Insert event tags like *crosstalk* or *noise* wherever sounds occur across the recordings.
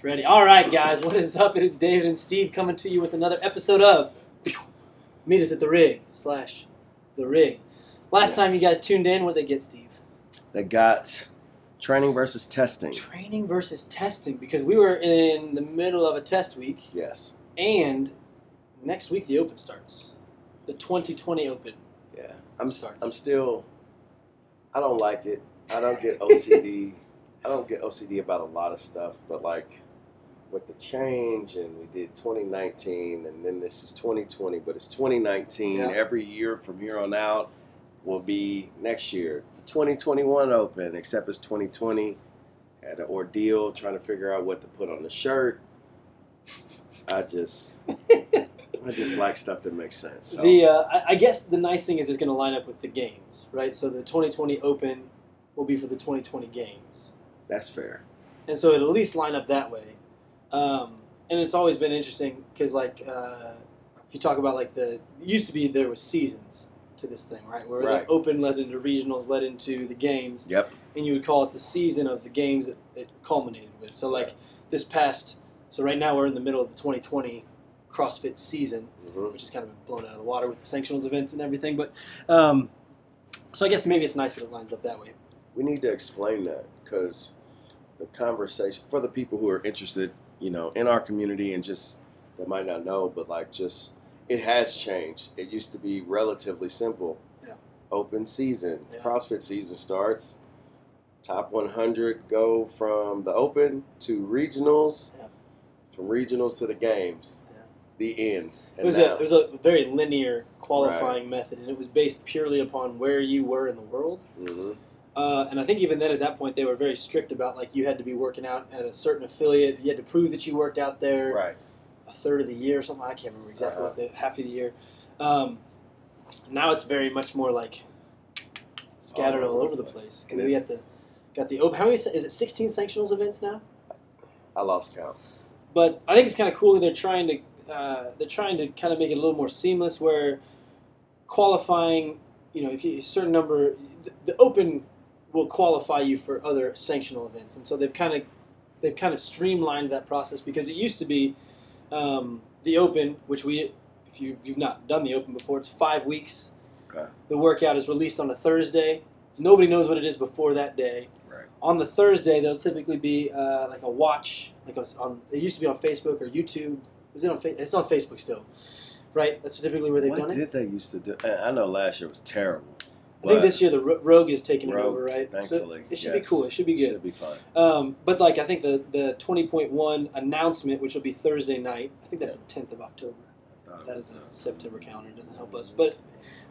Freddie. All right, guys, what is up? It is David and Steve coming to you with another episode of Meet Us at the Rig slash The Rig. Last Yes. time you guys tuned in, what did they get, Steve? They got training versus testing. Training versus testing because we were in the middle of a test week, Yes. and next week the Open starts, the 2020 Open. Yeah. I'm Starts. I'm still I don't like it. I don't get OCD. *laughs* I don't get OCD about a lot of stuff, but like with the change and we did 2019 and then this is 2020, but it's 2019 Yeah. every year from here on out will be next year. The 2021 Open, except it's 2020. Had an ordeal trying to figure out what to put on the shirt. I just *laughs* I just like stuff that makes sense. So, The uh, I, I guess the nice thing is it's going to line up with the games, right? So the 2020 Open will be for the 2020 games. that's fair. and so it'll at least line up that way. Um, and it's always been interesting because, like, uh, if you talk about like the it used to be there was seasons to this thing, right? Where Right. the open led into regionals, led into the games, Yep. and you would call it the season of the games that it culminated with. So, like this past, so right now we're in the middle of the 2020 CrossFit season, hmm which is kind of been blown out of the water with the sanctionals events and everything. But um, so I guess maybe it's nice that it lines up that way. We need to explain that because the conversation for the people who are interested, you know, in our community and just they might not know, but like just it has changed. It used to be relatively simple. Yeah. Open season, Yeah. CrossFit season starts. Top 100 go from the open to regionals, Yeah. from regionals to the games. Yeah. The end. It was, a, it was a very linear qualifying method, and it was based purely upon where you were in the world. hmm Uh, and I think even then, at that point, they were very strict about like you had to be working out at a certain affiliate. You had to prove that you worked out there Right. a third of the year or something. I can't remember exactly Uh-huh. what the half of the year. Um, now it's very much more like scattered all, over the place. And we it's- the got the open. How many is it? Sixteen sanctionals events now. I lost count. but I think it's kind of cool that they're trying to uh, they're trying to kind of make it a little more seamless where qualifying you know if you a certain number the, the open will qualify you for other sanctional events and so they've kind of they've kind of streamlined that process because it used to be um, the open which we if you, you've not done the open before it's five weeks Okay. the workout is released on a thursday nobody knows what it is before that day Right. on the Thursday, there'll typically be uh, like a watch, like a, on. It used to be on Facebook or YouTube. Is it on? Fa- it's on Facebook still, right? That's typically where they've what done it. did they used to do? I know last year was terrible. I think this year the Rogue is taking it over, right? Thankfully, so it should be cool. It should be good. Should be fun. Um, but like I think the the twenty point one announcement, which will be Thursday night. I think that's the tenth of October. I thought it That was, is the September calendar. It doesn't help us, but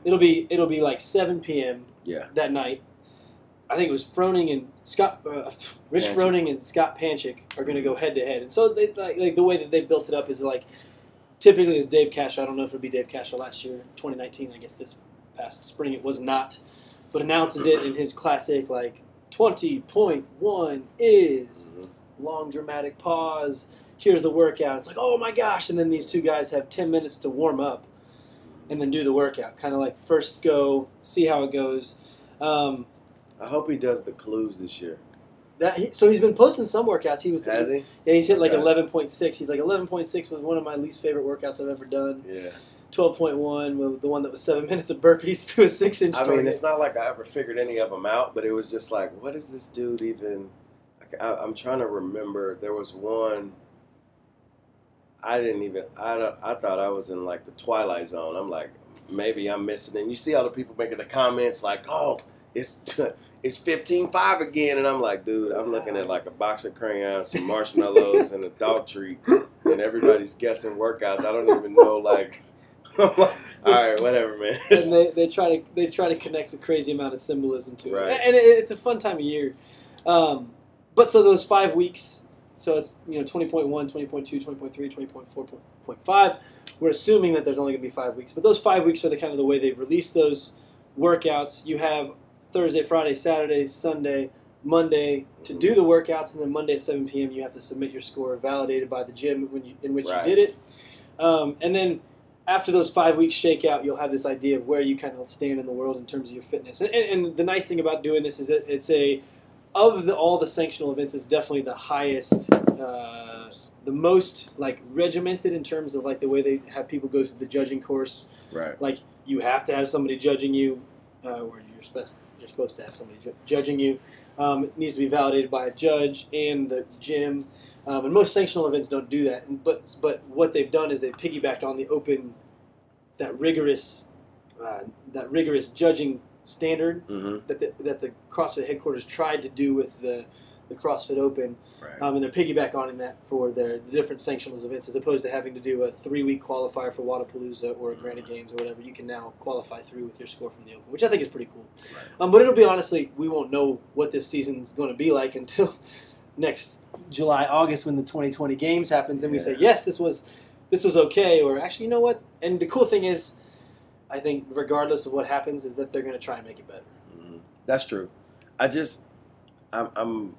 it'll be it'll be like seven p.m. yeah, that night. I think it was Froning and Scott, uh, *laughs* Rich Panchik. Froning and Scott Panchik are going to go head to head, and so they like, like the way that they built it up is like typically it's Dave Cash. I don't know if it'll be Dave Cash last year, 2019. I guess this past spring it was not, but announces it in his classic like 20.1 is Mhm. long dramatic pause. Here's the workout. It's like oh my gosh, and then these two guys have 10 minutes to warm up and then do the workout. Kind of like first go, see how it goes. Um, I hope he does the clues this year. that he, so he's been posting some workouts. He was Has he? yeah he's hit like eleven point six. He's like eleven point six was one of my least favorite workouts I've ever done. Yeah. Twelve point one the one that was seven *laughs* minutes of burpees to a six inch. I mean, it's not like I ever figured any of them out, but it was just like, what is this dude even? like, I, I'm trying to remember. There was one. I didn't even. I don't, I thought I was in like the twilight zone. I'm like, maybe I'm missing. it. And you see all the people making the comments like, oh, it's. *laughs* It's 15-5 again, and I'm like, dude, I'm looking at like a box of crayons, some marshmallows, and a dog treat, and everybody's guessing workouts. I don't even know, like, *laughs* all right, whatever, man. *laughs* and they, they try to they try to connect a crazy amount of symbolism to it, and it, it's a fun time of year. Um, but so those five weeks, so it's you know 20.1, 20.2, 20.3, 20.4.5. We're assuming that there's only going to be five weeks, but those five weeks are the kind of the way they release those workouts. You have Thursday, Friday, Saturday, Sunday, Monday to do the workouts, and then Monday at 7 p.m. you have to submit your score validated by the gym when you, in which Right. you did it. Um, and then after those five weeks shake out, you'll have this idea of where you kind of stand in the world in terms of your fitness. And, and, and the nice thing about doing this is that it's a of the all the sanctional events is definitely the highest, uh, the most like regimented in terms of like the way they have people go through the judging course. Right. Like you have to have somebody judging you, uh, or you're supposed you're supposed to have somebody ju- judging you. Um, it needs to be validated by a judge and the gym. Um, and most sanctional events don't do that. And, but but what they've done is they've piggybacked on the open, that rigorous, uh, that rigorous judging standard Mm-hmm. that the, that the CrossFit headquarters tried to do with the the CrossFit Open, Right. um, and they're piggyback on in that for their the different sanctionals events, as opposed to having to do a three week qualifier for Wodapalooza or a Granite Games or whatever. You can now qualify through with your score from the Open, which I think is pretty cool. Right. Um, but it'll be honestly, we won't know what this season's going to be like until *laughs* next July, August when the 2020 games happens, and we say yes, this was this was okay, or actually, you know what? And the cool thing is, I think regardless of what happens, is that they're going to try and make it better. hmm That's true. I just, I'm, I'm,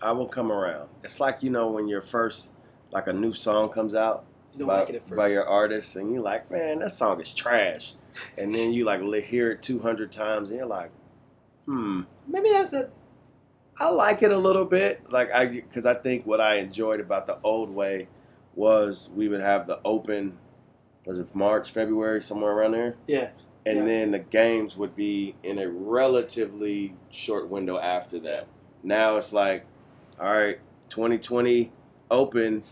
I will come around. It's like you know when your first, like a new song comes out by, like it at first. by your artist, and you're like, man, that song is trash, and then you like hear it 200 times, and you're like, hmm. Maybe that's the I like it a little bit, like I because I think what I enjoyed about the old way was we would have the open, was it March, February, somewhere around there, yeah. and Yeah. then the games would be in a relatively short window after that. Now it's like, all right, 2020 Open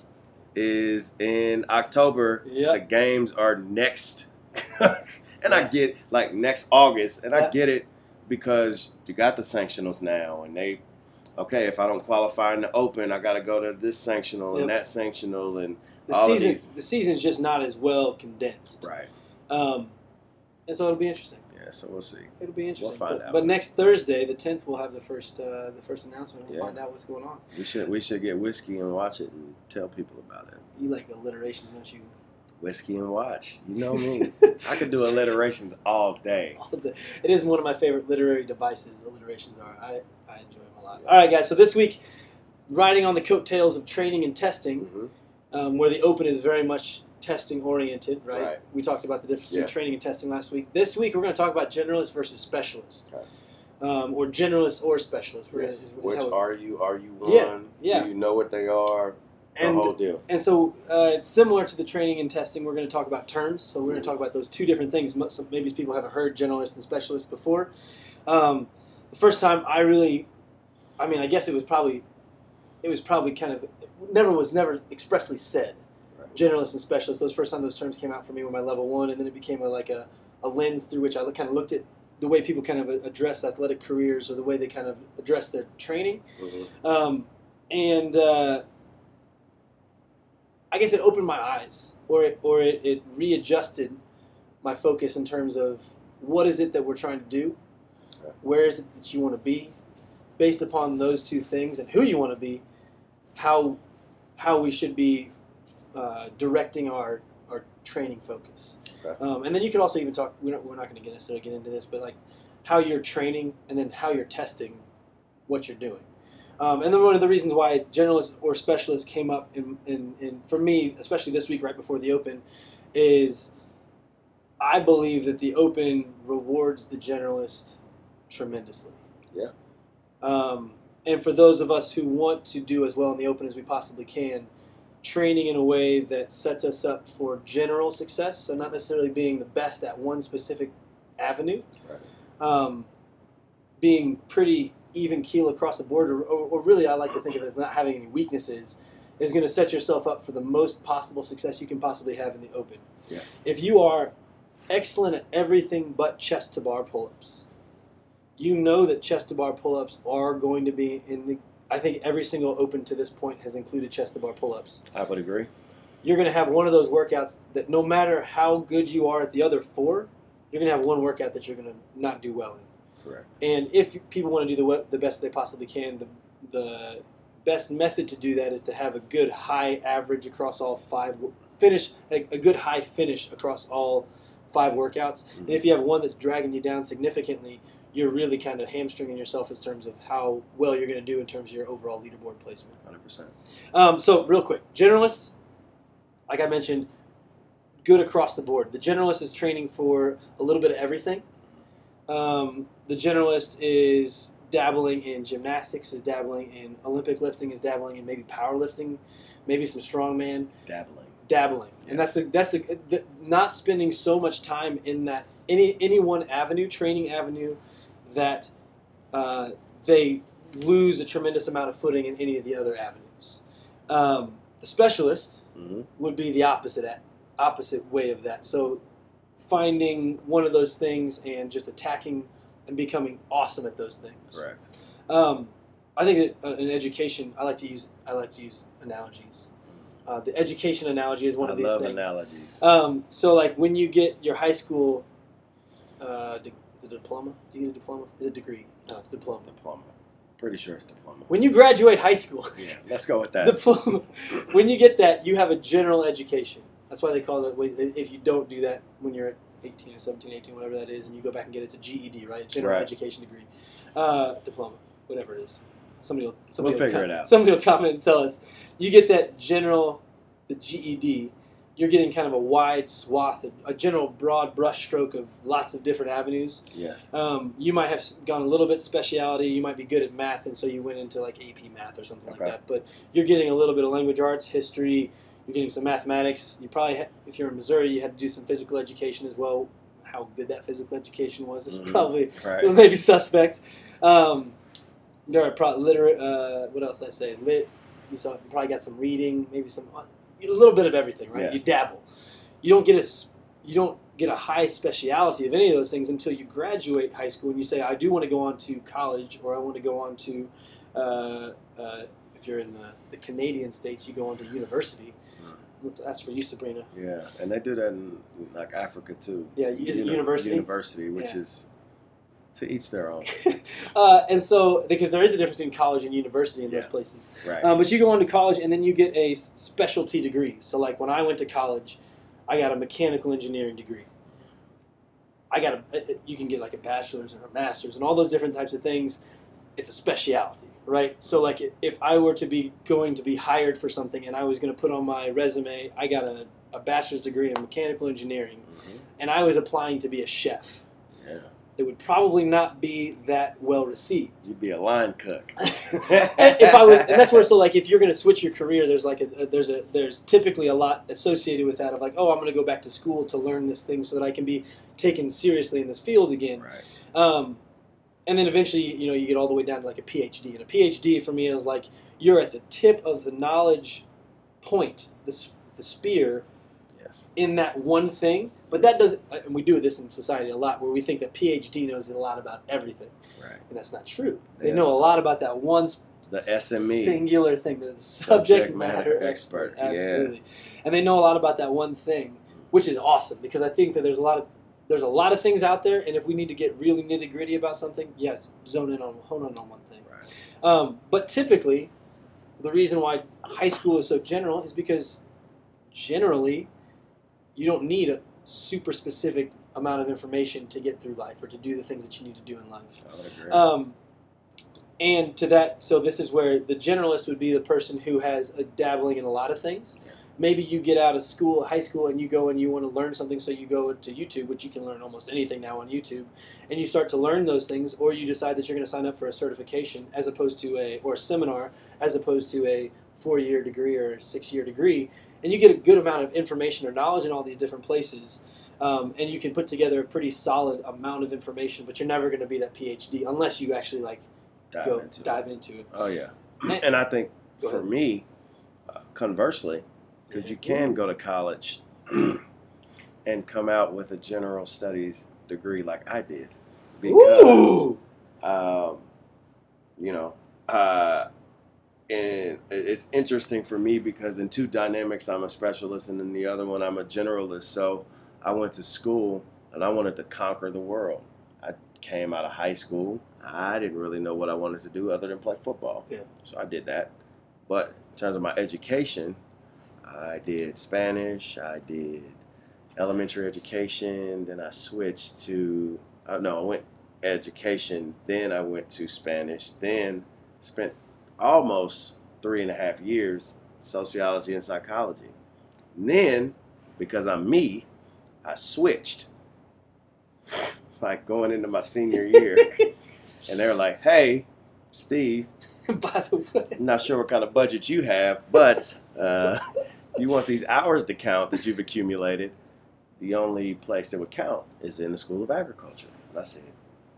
is in October. Yep. The games are next, *laughs* and I get like next August, and I get it because you got the sanctionals now, and they. Okay, if I don't qualify in the open, I got to go to this sanctional Yep. and that sanctional and The all of these. the season's just not as well condensed. right. Um, and so it'll be interesting. Yeah, so we'll see. It'll be interesting. find but, out. but next Thursday, the tenth, we'll have the first uh, the first announcement. We'll Yeah. find out what's going on. We should we should get whiskey and watch it and tell people about it. You like alliterations, don't you? Whiskey and watch. You know me. I could do *laughs* alliterations all day. All day. It is one of my favorite literary devices. Alliterations are. I, I enjoy them a lot. All right, guys. So this week, riding on the coattails of training and testing, Mhm. um, where the open is very much testing oriented, right? Right. We talked about the difference Yeah. between training and testing last week. This week, we're going to talk about generalist versus specialist, um, or generalist or specialist. We're Yes. is Which are you? Are you one? Yeah, yeah. Do you know what they are? The and whole deal. And so uh, it's similar to the training and testing. We're going to talk about terms. So we're going to talk about those two different things. Some- Maybe people haven't heard generalist and specialist before. Um, the first time I really, I mean, I guess it was probably, it was probably kind of never was never expressly said. Right. Generalist and specialist. Those first time those terms came out for me were my level one, and then it became a, like a, a lens through which I kind of looked at the way people kind of address athletic careers or the way they kind of address their training. Mhm. Um, and uh, I guess it opened my eyes, or it, or it, it readjusted my focus in terms of what is it that we're trying to do, where is it that you want to be, based upon those two things and who you want to be, how how we should be uh, directing our our training focus. Okay. Um, and then you could also even talk. We're not, we're not going to necessarily get into this, but like how you're training and then how you're testing what you're doing. Um, and then one of the reasons why generalist or specialist came up in, in, in for me, especially this week right before the Open, is I believe that the Open rewards the generalist tremendously. Yeah. Um, and for those of us who want to do as well in the Open as we possibly can, training in a way that sets us up for general success, so not necessarily being the best at one specific avenue, Right. um, being pretty even keel across the board, or, or, really I like to think of it as not having any weaknesses, is going to set yourself up for the most possible success you can possibly have in the open. Yeah. If you are excellent at everything but chest to bar pull ups, you know that chest to bar pull ups are going to be in the. I think every single open to this point has included chest to bar pull ups I would agree. you're going to have one of those workouts that no matter how good you are at the other four, you're going to have one workout that you're going to not do well in. Correct. And if people want to do the the best they possibly can, the the best method to do that is to have a good high average across all five finish a, a good high finish across all five workouts. And if you have one that's dragging you down significantly, you're really kind of hamstringing yourself in terms of how well you're going to do in terms of your overall leaderboard placement. Hundred percent. Um, so, real quick, generalist, like I mentioned, good across the board. The generalist is training for a little bit of everything. Um, the generalist is dabbling in gymnastics, is dabbling in Olympic lifting, is dabbling in maybe powerlifting, maybe some strongman, Dabbling. dabbling, and that's the, that's the, the, not spending so much time in that any any one avenue, training avenue, that uh, they lose a tremendous amount of footing in any of the other avenues. Um, the specialist hmm would be the opposite a- opposite way of that. So finding one of those things and just attacking and becoming awesome at those things. Correct. Um, I think that uh, in education, I like to use I like to use analogies. Uh, the education analogy is one I of these things. I love things. analogies. Um, so like when you get your high school, uh, de- is it a diploma? Do you get a diploma? Is it a degree? No, it's a diploma. diploma. Pretty sure it's diploma. When you graduate high school, *laughs* Yeah, let's go with that. diploma. when you get that, you have a general education. That's why they call it. If you don't do that when you're at 18 or 17, 18, whatever that is, and you go back and get it, it's a GED, right? General Right. education degree, uh, diploma, whatever it is. Somebody will. Somebody We'll will figure com- it out. Somebody will comment and tell us. You get that general, the GED. You're getting kind of a wide swath, of, a general broad brushstroke of lots of different avenues. yes. Um, you might have gone a little bit speciality. You might be good at math, and so you went into like AP math or something Okay. like that. But you're getting a little bit of language arts, history. You're getting some mathematics. You probably, ha- if you're in Missouri, you had to do some physical education as well. How good that physical education was is Mhm. probably Right. *laughs* maybe suspect. Um, there are probably literate. Uh, what else did I say? Lit. You saw you probably got some reading, maybe some uh, a little bit of everything, right? You dabble. You don't get a you don't get a high speciality of any of those things until you graduate high school and you say, I do want to go on to college or I want to go on to. Uh, uh, if you're in the, the Canadian states, you go on to university. That's for you, Sabrina. Yeah, and they do that in like Africa too. Yeah, is it Uni- university? University, which Yeah. is to each their own. *laughs* uh, and so, because there is a difference between college and university in those places. Right. Um, but you go on to college and then you get a specialty degree. So, like when I went to college, I got a mechanical engineering degree. I got a, you can get like a bachelor's or a master's and all those different types of things. It's a specialty, right? So, like if I were to be going to be hired for something and I was going to put on my resume, I got a, a bachelor's degree in mechanical engineering Mhm. and I was applying to be a chef. Yeah, It would probably not be that well received. you'd be a line cook. *laughs* if I was, and that's where so like if you're going to switch your career, there's like a, there's a there's typically a lot associated with that of like oh I'm going to go back to school to learn this thing so that I can be taken seriously in this field again. right. Um, and then eventually you know you get all the way down to like a PhD, and a PhD for me is like you're at the tip of the knowledge point, the the spear Yes. in that one thing. But that doesn't, and we do this in society a lot, where we think that PhD knows a lot about everything, Right. and that's not true. They Yeah. know a lot about that one The SME. singular thing, the subject, Subject matter, expert. expert, yeah. Absolutely, and they know a lot about that one thing, which is awesome because I think that there's a lot of there's a lot of things out there, and if we need to get really nitty gritty about something, yes, zone in on hone in on one thing. Right. Um, but typically, the reason why high school is so general is because generally you don't need a super specific amount of information to get through life or to do the things that you need to do in life. Um, and to that, so this is where the generalist would be the person who has a dabbling in a lot of things. Yeah. Maybe you get out of school, high school, and you go and you want to learn something, so you go to YouTube, which you can learn almost anything now on YouTube, and you start to learn those things, or you decide that you're going to sign up for a certification as opposed to a or a seminar as opposed to a four-year degree or six-year degree, and you get a good amount of information or knowledge in all these different places. Um, and you can put together a pretty solid amount of information, but you're never going to be that PhD unless you actually like dive go into it. dive into it. Oh yeah, And- and I think for me, uh, conversely, because you can go to college *clears throat* and come out with a general studies degree like I did, because um, you know, uh, and it's interesting for me because in two dynamics I'm a specialist, and in the other one I'm a generalist. So I went to school and I wanted to conquer the world. I came out of high school. I didn't really know what I wanted to do other than play football. Yeah. So I did that. But in terms of my education, I did Spanish. I did elementary education. Then I switched to uh, no, I went education. Then I went to Spanish. Then spent almost three and a half years sociology and psychology. And then, because I'm me, I switched. *laughs* like going into my senior year. *laughs* and they're like, "Hey, Steve, *laughs* By the way, I'm not sure what kind of budget you have, but uh, you want these hours to count that you've accumulated. The only place that would count is in the School of Agriculture." And I said,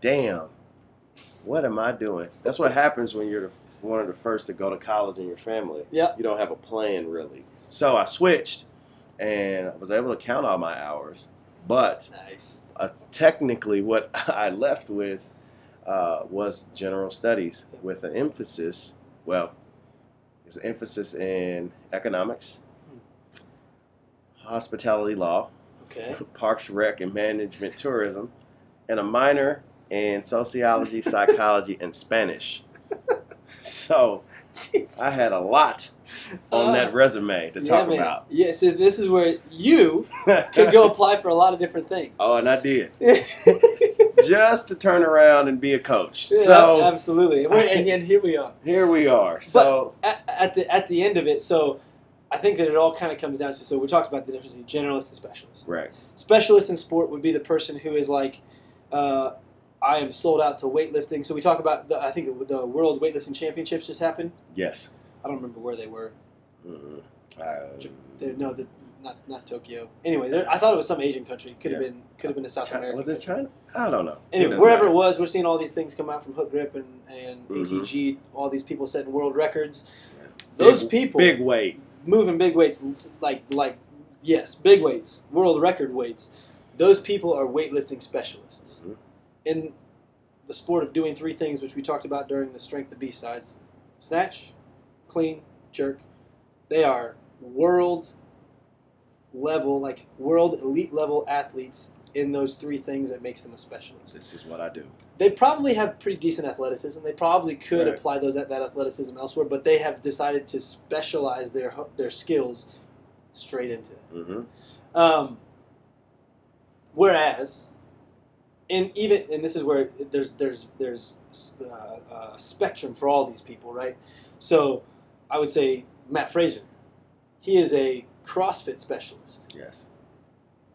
"Damn, what am I doing?" That's what happens when you're the, one of the first to go to college in your family. Yep. You don't have a plan really. So I switched, and I was able to count all my hours, but nice. uh, technically what *laughs* I left with uh, was general studies with an emphasis, well, it's an emphasis in economics, hospitality law, Okay. *laughs* parks, rec, and management tourism, and a minor in sociology, *laughs* psychology, and Spanish. So I had a lot on Uh, that resume to yeah, talk man. about. Yeah, so this is where you could go *laughs* apply for a lot of different things. oh, and I did. Just to turn around and be a coach. So absolutely. And, and here we are. Here we are. So At, at the at the end of it, so I think that it all kind of comes down to so we talked about the difference between generalist and specialist. right, Specialist in sport would be the person who is like, uh, I am sold out to weightlifting. So we talk about the, I think the World Weightlifting Championships just happened. yes. I don't remember where they were. Mm-mm. Uh, no, the, not not Tokyo. Anyway, there, I thought it was some Asian country. Could have Yeah. been could have been a South China- American. was it. China? I don't know. Anyway, doesn't wherever it was, we're seeing all these things come out from Hookgrip and, and Mhm. ATG. All these people setting world records. Yeah. Those Big- people big weight. Moving big weights, like like yes, big weights, world record weights. Those people are weightlifting specialists Mhm. in the sport of doing three things, which we talked about during the strength of B sides: snatch, clean, jerk. They are world level, like world elite level athletes in those three things that makes them a specialist. This is what I do. They probably have pretty decent athleticism. They probably could Right. apply those that athleticism elsewhere, but they have decided to specialize their their skills straight into it. Mm-hmm. Um, whereas, and even and this is where there's there's there's uh, a spectrum for all these people, right? So, I would say Mat Fraser, he is a CrossFit specialist. Yes.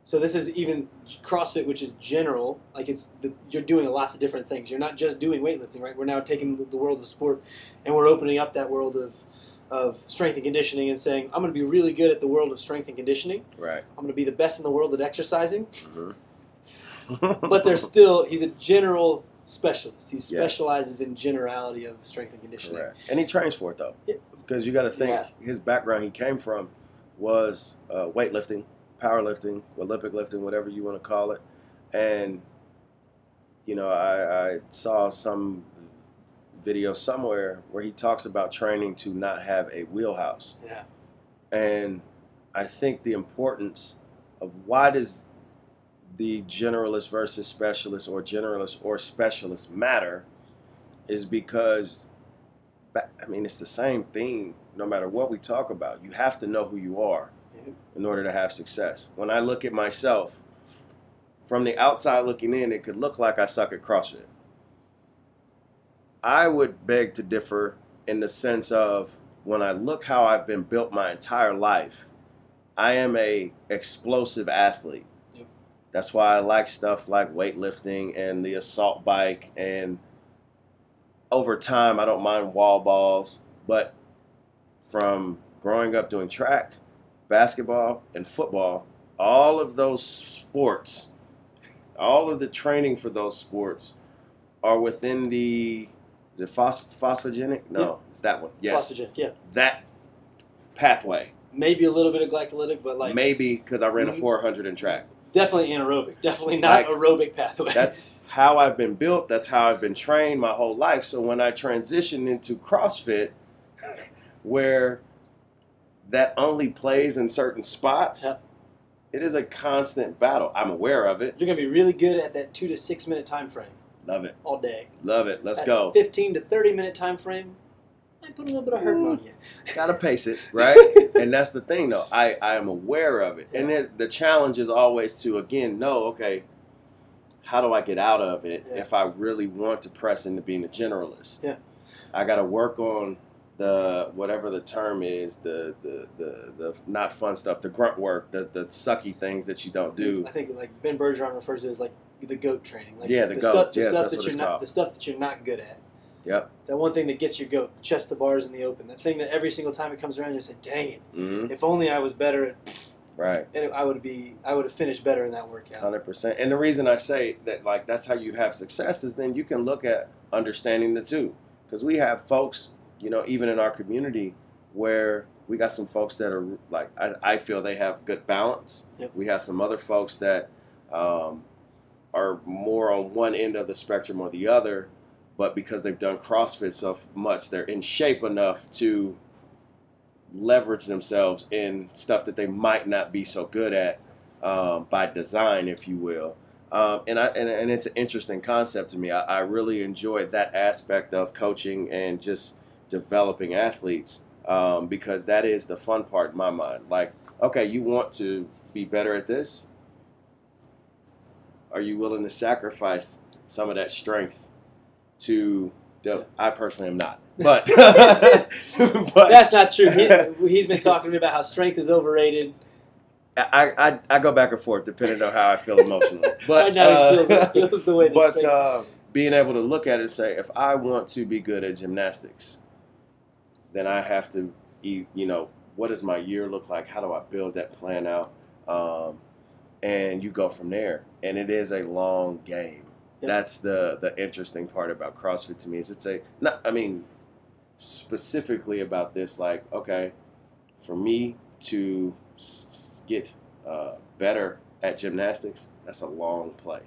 So this is even CrossFit, which is general. Like it's the, you're doing lots of different things. You're not just doing weightlifting, right? We're now taking the- world of sport, and we're opening up that world of of strength and conditioning, and saying I'm going to be really good at the world of strength and conditioning. Right. I'm going to be the best in the world at exercising. Mm-hmm. *laughs* *laughs* But there's still he's a general specialist. He Yes. specializes in generality of strength and conditioning. Correct. And he trains for it though, Yeah. because you got to think Yeah. his background he came from was uh, weightlifting, powerlifting, Olympic lifting, whatever you want to call it, and you know I, I saw some video somewhere where he talks about training to not have a wheelhouse. Yeah. And I think the importance of why does the generalist versus specialist or generalist or specialist matter is because I mean it's the same thing no matter what we talk about. You have to know who you are. In order to have success. When I look at myself from the outside looking in, it could look like I suck at CrossFit. I would beg to differ in the sense of when I look how I've been built my entire life, I am a explosive athlete. Yep. That's why I like stuff like weightlifting and the assault bike and over time I don't mind wall balls, but from growing up doing track, basketball, and football, all of those sports, all of the training for those sports are within the is it phos- phosphogenic? No, Yeah. it's that one. Yes, Phosphogenic, yeah. that pathway. Maybe a little bit of glycolytic, but like Maybe because I ran a Mhm. 400 in track. definitely anaerobic. Definitely not Like, aerobic pathway. That's how I've been built. That's how I've been trained my whole life. So when I transitioned into CrossFit, *laughs* where that only plays in certain spots, it is a constant battle. I'm aware of it. You're gonna be really good at that two to six minute time frame Love it. all day. Love it. Let's That go. Fifteen to thirty minute time frame. Might put a little bit of hurting on mm. you. *laughs* Gotta pace it, *laughs* right? and that's the thing, though. I, I am aware of it. And it, the challenge is always to, again, know, okay, how do I get out of it Yeah. if I really want to press into being a generalist? Yeah. I got to work on the, whatever the term is, the, the, the, the not fun stuff, the grunt work, the, the sucky things that you don't do. I think like Ben Bergeron refers to it as like the goat training. Like Yeah, the goat. Stuff, the Yes, stuff that you're not called. the stuff that you're not good at. Yep. That one thing that gets your goat, chest to bars in the open. That thing that every single time it comes around, you say, "Dang it! hmm If only I was better at." Right. And I would be. I would have finished better in that workout. Hundred percent. And the reason I say that, like, that's how you have success is then you can look at understanding the two, because we have folks, you know, even in our community, where we got some folks that are like, I, I feel they have good balance. Yep. We have some other folks that um, are more on one end of the spectrum or the other, but because they've done CrossFit so much, they're in shape enough to leverage themselves in stuff that they might not be so good at um, by design, if you will. Um, and, I, and, and it's an interesting concept to me. I, I really enjoyed that aspect of coaching and just developing athletes um, because that is the fun part in my mind. Like, okay, you want to be better at this? Are you willing to sacrifice some of that strength to? I personally am not, *laughs* but *laughs* but That's not true. He, he's been talking to me about how strength is overrated. I, I, I go back and forth depending on how I feel emotionally. *laughs* But right now uh, feels, feels the way. but uh, being able to look at it and say, if I want to be good at gymnastics, then I have to, e- you know, what does my year look like? How do I build that plan out? Um, and you go from there. And it is a long game. Yep. That's the the interesting part about CrossFit to me is it's a not. I mean, specifically about this, like okay, for me to s- get uh, better at gymnastics, that's a long play.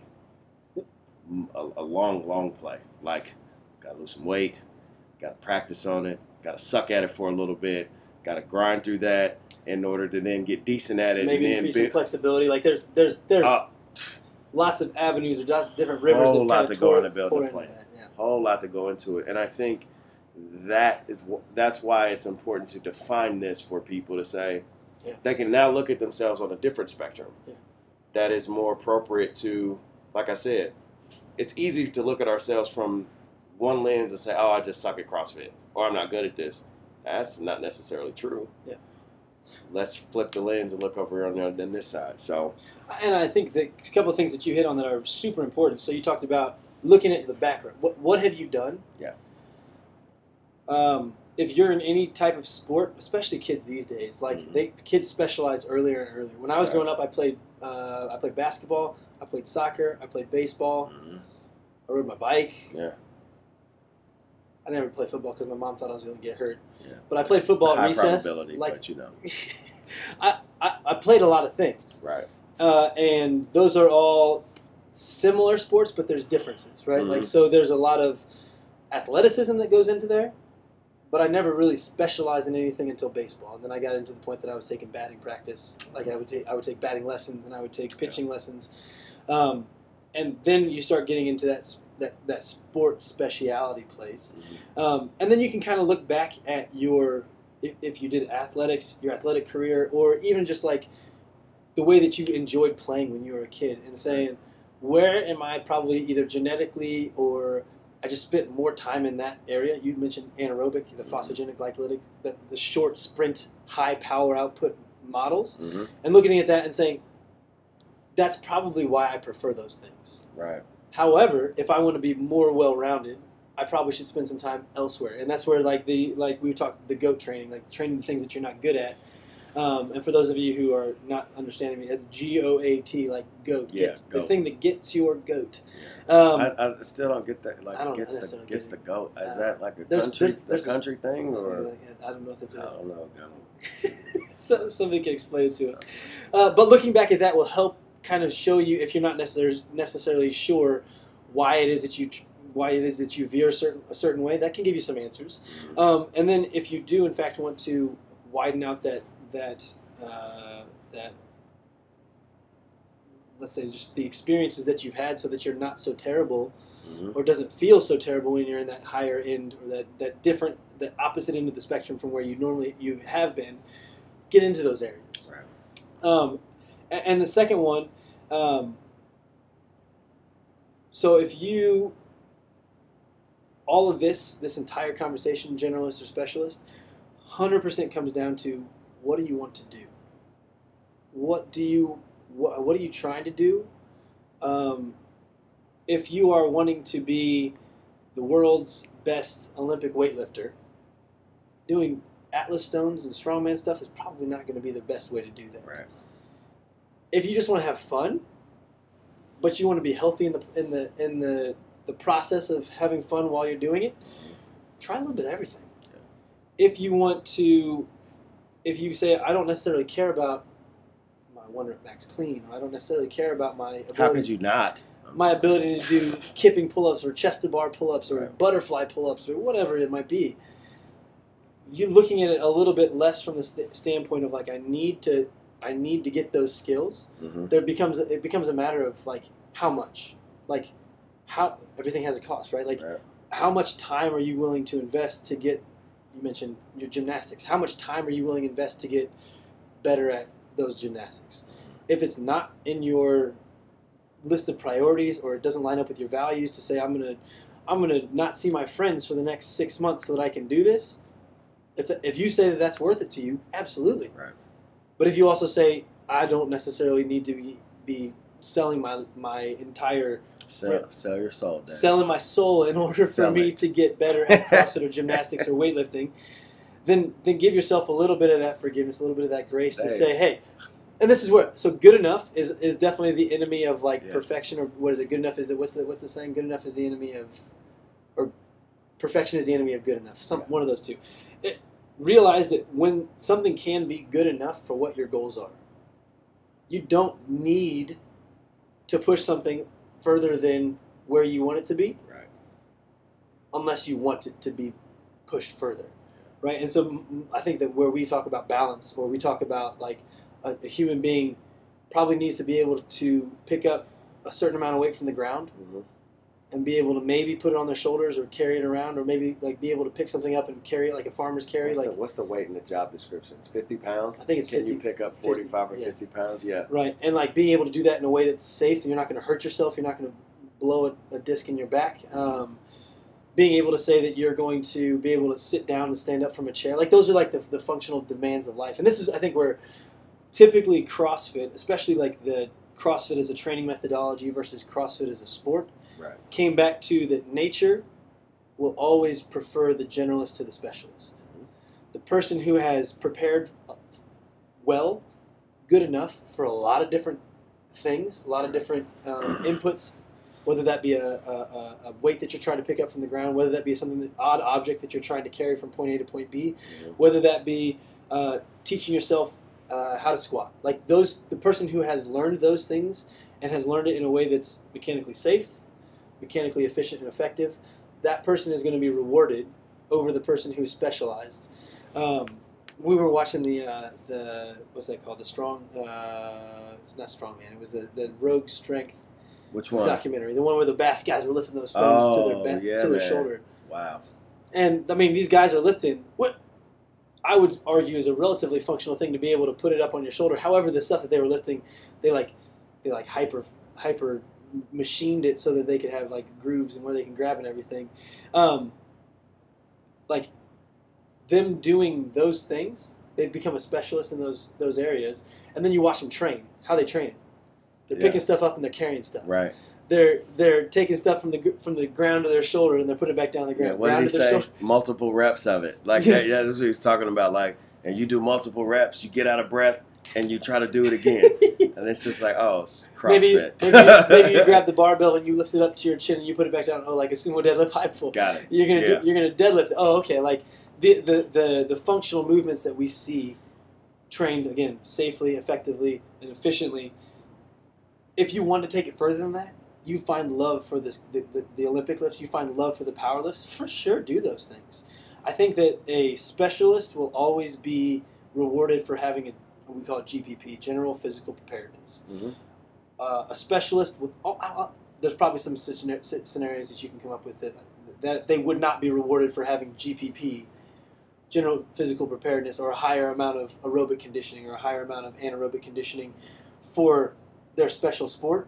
A long, long play. Like, got to lose some weight, got to practice on it, got to suck at it for a little bit, got to grind through that in order to then get decent at it. maybe and increasing flexibility. Like there's there's there's Uh, lots of avenues or different rivers Whole lot to go into building a plan. that. Yeah. whole lot to go into it, and I think that is that's why it's important to define this for people to say Yeah. they can now look at themselves on a different spectrum Yeah. that is more appropriate to, like I said, it's easy to look at ourselves from one lens and say, "Oh, I just suck at CrossFit," or "I'm not good at this." That's not necessarily true. Yeah. Let's flip the lens and look over on, the, on this side. So, And I think that a couple of things that you hit on that are super important. So you talked about looking at the background. What what have you done? Yeah. Um, if you're in any type of sport, especially kids these days, like Mhm. they kids specialize earlier and earlier. When I was Right. growing up, I played uh, I played basketball, I played soccer, I played baseball, I rode my bike. yeah, I never played football because my mom thought I was going to get hurt. Yeah. But I played football at high recess. probability, Like but you know, *laughs* I, I, I played a lot of things. right? uh, and those are all similar sports, but there's differences, right? Mhm. Like, so there's a lot of athleticism that goes into there, but I never really specialized in anything until baseball, and then I got into the point that I was taking batting practice. Like I would take, I would take batting lessons, and I would take pitching lessons, um, and then you start getting into that that that sport speciality place, um, and then you can kind of look back at your if, if you did athletics, your athletic career, or even just like the way that you enjoyed playing when you were a kid, and saying, where am I probably either genetically or I just spent more time in that area. You mentioned anaerobic, the phosphogenic glycolytic, the, the short sprint, high power output models, hmm and looking at that and saying, that's probably why I prefer those things. Right. However, if I want to be more well-rounded, I probably should spend some time elsewhere, and that's where like the like we talked the goat training, like training the things that you're not good at. Um, and for those of you who are not understanding me, that's G O A T, like goat. Yeah, Get- the thing that gets your goat. Um, I, I still don't get that. Like I don't gets the gets get the goat. Is Uh, that like a there's- country there's- there's a a- country thing or I don't know if it's I a, don't know. I don't- *laughs* so, somebody can explain it to us. Uh, but looking back at that will help kind of show you if you're not necessarily necessarily sure why it is that you why it is that you veer a certain a certain way. That can give you some answers. Um, and then if you do in fact want to widen out that that uh, that let's say just the experiences that you've had so that you're not so terrible Mhm. or doesn't feel so terrible when you're in that higher end or that, that different the opposite end of the spectrum from where you normally you have been get into those areas Right. um, and the second one um, so if you all of this this entire conversation generalist or specialist 100% comes down to what do you want to do what do you what, what are you trying to do um, if you are wanting to be the world's best Olympic weightlifter, doing Atlas stones and strongman stuff is probably not going to be the best way to do that. Right. If you just want to have fun, but you want to be healthy in the in the in the the process of having fun while you're doing it, try a little bit of everything. If you want to, if you say I don't necessarily care about my one rep max clean, or I don't necessarily care about my ability, How could you not? my ability to do *laughs* kipping pull-ups or chest to bar pull-ups or Right. butterfly pull-ups or whatever it might be you're looking at it a little bit less from the st- standpoint of like i need to i need to get those skills Mhm. there becomes it becomes a matter of like how much like how everything has a cost right like Right. how much time are you willing to invest to get you mentioned your gymnastics how much time are you willing to invest to get better at those gymnastics if it's not in your list of priorities or it doesn't line up with your values to say i'm gonna i'm gonna not see my friends for the next six months so that i can do this if, if you say that that's worth it to you absolutely Right. But if you also say i don't necessarily need to be, be selling my my entire Sell, sell your soul, selling my soul in order Sell for me to get better at CrossFit or gymnastics or weightlifting, then then give yourself a little bit of that forgiveness, a little bit of that grace to say, hey, and this is where so good enough is is definitely the enemy of like Yes. perfection or what is it? Good enough is it what's the what's the saying? Good enough is the enemy of or perfection is the enemy of good enough. Some Yeah. one of those two. It, realize that when something can be good enough for what your goals are, you don't need to push something further than where you want it to be Right. unless you want it to be pushed further, right? And so I think that where we talk about balance, where we talk about like a, a human being probably needs to be able to pick up a certain amount of weight from the ground Mhm. And be able to maybe put it on their shoulders or carry it around or maybe like be able to pick something up and carry it like a farmer's carry What's, like the, what's the weight in the job descriptions? 50 pounds? I think it's Can 50 you pick up 50, 45 or yeah. 50 pounds? Yeah. right and like being able to do that in a way that's safe and you're not going to hurt yourself you're not going to blow a, a disc in your back um, being able to say that you're going to be able to sit down and stand up from a chair like those are like the, the functional demands of life and this is i think where typically crossfit especially like the crossfit as a training methodology versus crossfit as a sport Right. came back to that nature will always prefer the generalist to the specialist Mhm. the person who has prepared well good enough for a lot of different things a lot of different um, *clears throat* inputs whether that be a, a, a- weight that you're trying to pick up from the ground whether that be something that odd object that you're trying to carry from point a to point b Mhm. whether that be uh, teaching yourself uh, how to squat. Like those, the person who has learned those things and has learned it in a way that's mechanically safe, mechanically efficient and effective, that person is going to be rewarded over the person who's specialized. Um, we were watching the uh, the what's that called? The strong. Uh, it's not strong man. It was the the rogue strength Which one? documentary. The one where the bass guys were lifting those stones to Oh, their back, yeah, to their man. shoulder. Wow. And I mean, these guys are lifting what I would argue is a relatively functional thing to be able to put it up on your shoulder. However, the stuff that they were lifting, they like they like hyper hyper machined it so that they could have like grooves and where they can grab and everything. Um, like them doing those things, they've become a specialist in those those areas. And then you watch them train, how they train it. They're Yeah. picking stuff up and they're carrying stuff. Right. They're they're taking stuff from the from the ground to their shoulder and they're putting it back down on the Yeah. ground. What did he say? shoulder. Multiple reps of it. Like *laughs* Yeah. that. Yeah. This is what he was talking about. Like, and you do multiple reps, you get out of breath, and you try to do it again. *laughs* and it's just like, oh, maybe, CrossFit. maybe, you, maybe you *laughs* grab the barbell and you lift it up to your chin and you put it back down. Oh, like a sumo deadlift high *laughs* pull. Got it. You're gonna Yeah. do, you're gonna deadlift. Oh, okay. Like the, the the the functional movements that we see trained again safely, effectively, and efficiently. If you want to take it further than that, you find love for this the, the, the Olympic lifts. You find love for the power lifts. For sure, do those things. I think that a specialist will always be rewarded for having a we call it GPP, general physical preparedness. Mhm. Uh, a specialist would. Oh, there's probably some scenarios that you can come up with that that they would not be rewarded for having GPP, general physical preparedness, or a higher amount of aerobic conditioning or a higher amount of anaerobic conditioning for their special sport.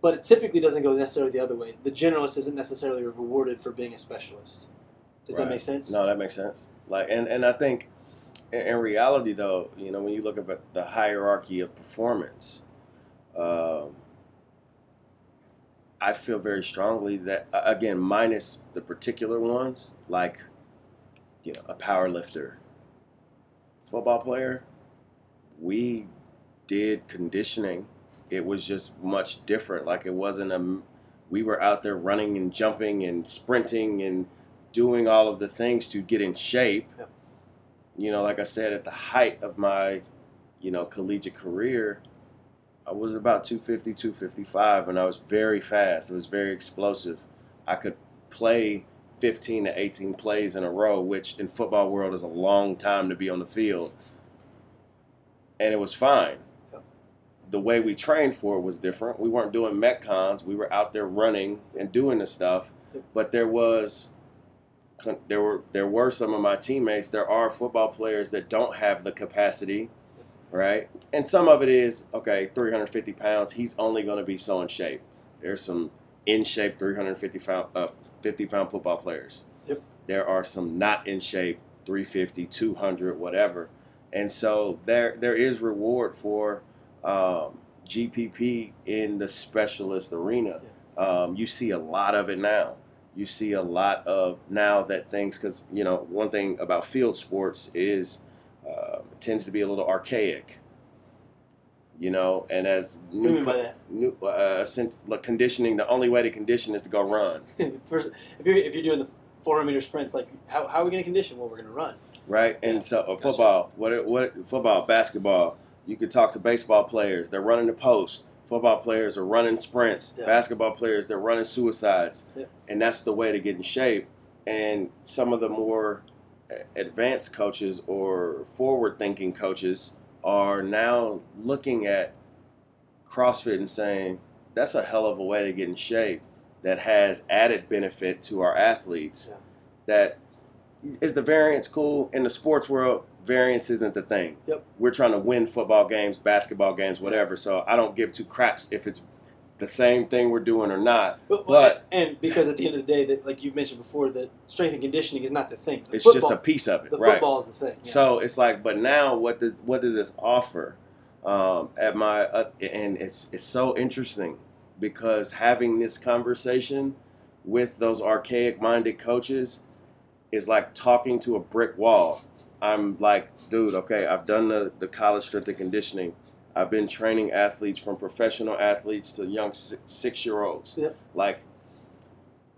But it typically doesn't go necessarily the other way. The generalist isn't necessarily rewarded for being a specialist. Does that make sense? No, that makes sense. Like, and and I think, in, reality, though, you know, when you look at the hierarchy of performance, um, I feel very strongly that again, minus the particular ones, like you know, a power lifter, football player, we did conditioning. It was just much different. Like it wasn't a we were out there running and jumping and sprinting and doing all of the things to get in shape. You know, like I said, at the height of my, you know, collegiate career, I was about 250, 255, and I was very fast. It was very explosive. I could play 15 to 18 plays in a row, which in football world is a long time to be on the field. And it was fine. The way we trained for it was different. We weren't doing metcons. We were out there running and doing the stuff. But there was there were there were some of my teammates. There are football players that don't have the capacity, right? And some of it is okay. 350 pounds. He's only going to be so in shape. There's some in shape 350 pound, uh, 50 pound football players. Yep. There are some not in shape 350, 200, whatever. And so there there is reward for um, GPP in the specialist arena. Um, you see a lot of it now. You see a lot of now that things because you know one thing about field sports is uh, tends to be a little archaic. You know, and as What new, new uh, like conditioning, the only way to condition is to go run, *laughs* First, if you're if you're doing the 400 meter sprints, like how, how are we going to condition? Well, we're going to run. right? Yeah, And so uh, gotcha. football, what what football, basketball, you could talk to baseball players. They're running the post. Football players are running sprints. Yeah. Basketball players, they're running suicides, Yeah. and that's the way to get in shape. And some of the more advanced coaches or forward-thinking coaches are now looking at CrossFit and saying that's a hell of a way to get in shape that has added benefit to our athletes. Yeah. That is the variance cool in the sports world. Variance isn't the thing. Yep. We're trying to win football games, basketball games, whatever. So I don't give two craps if it's the same thing we're doing or not. But, But- and because at the end of the day, that like you mentioned before, that strength and conditioning is not the thing. The It's football, just a piece of it, the right? football is the thing. Yeah. So it's like, but now what does what does this offer? Um, at my uh, and it's it's so interesting because having this conversation with those archaic minded coaches is like talking to a brick wall. I'm like, dude, okay, I've done the, the college strength and conditioning. I've been training athletes from professional athletes to young six year olds. Yep. Like,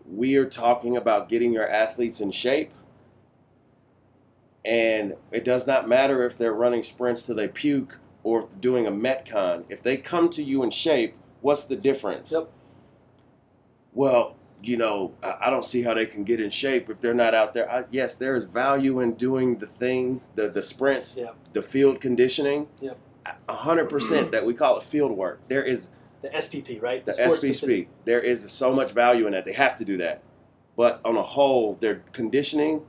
we are talking about getting your athletes in shape. And it does not matter if they're running sprints till they puke or if they're doing a Metcon. If they come to you in shape, what's the difference? Yep. Well, you know, I I don't see how they can get in shape if they're not out there. I, yes, there is value in doing the thing, the the sprints, the field conditioning. Yep. A hundred percent that we call it field work. There is the SPP, right? the SPSP. specific- There is so much value in that. They have to do that. But on a whole, their conditioning,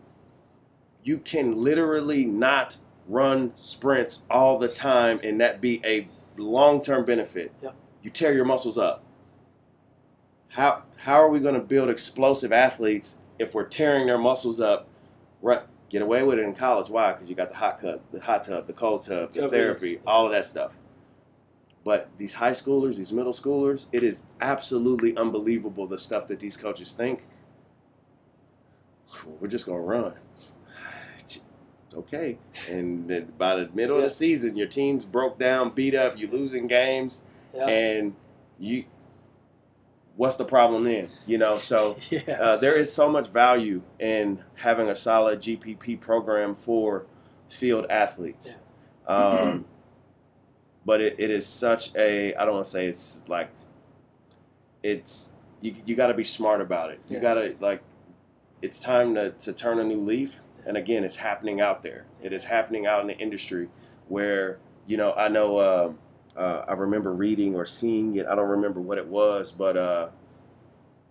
you can literally not run sprints all the time and that be a long term benefit. Yep. You tear your muscles up. How how are we going to build explosive athletes if we're tearing their muscles up? Right, get away with it in college. Why? Because you got the hot tub, the hot tub, the cold tub, the therapy, all of that stuff. But these high schoolers, these middle schoolers, it is absolutely unbelievable the stuff that these coaches think. We're just gonna run. *sighs* Okay, and then by the middle of the season, your team's broke down, beat up, you're losing games, Yeah. and you. What's the problem then? You know, so yeah. *laughs* uh, there is so much value in having a solid GPP program for field athletes. Um, *clears throat* but it, it is such a, I don't want to say it's like, it's, you, you got to be smart about it. You Yeah. got to, like, it's time to, to turn a new leaf. And again, it's happening out there. It is happening out in the industry where, you know, I know, uh, uh, I remember reading or seeing it. I don't remember what it was, but uh,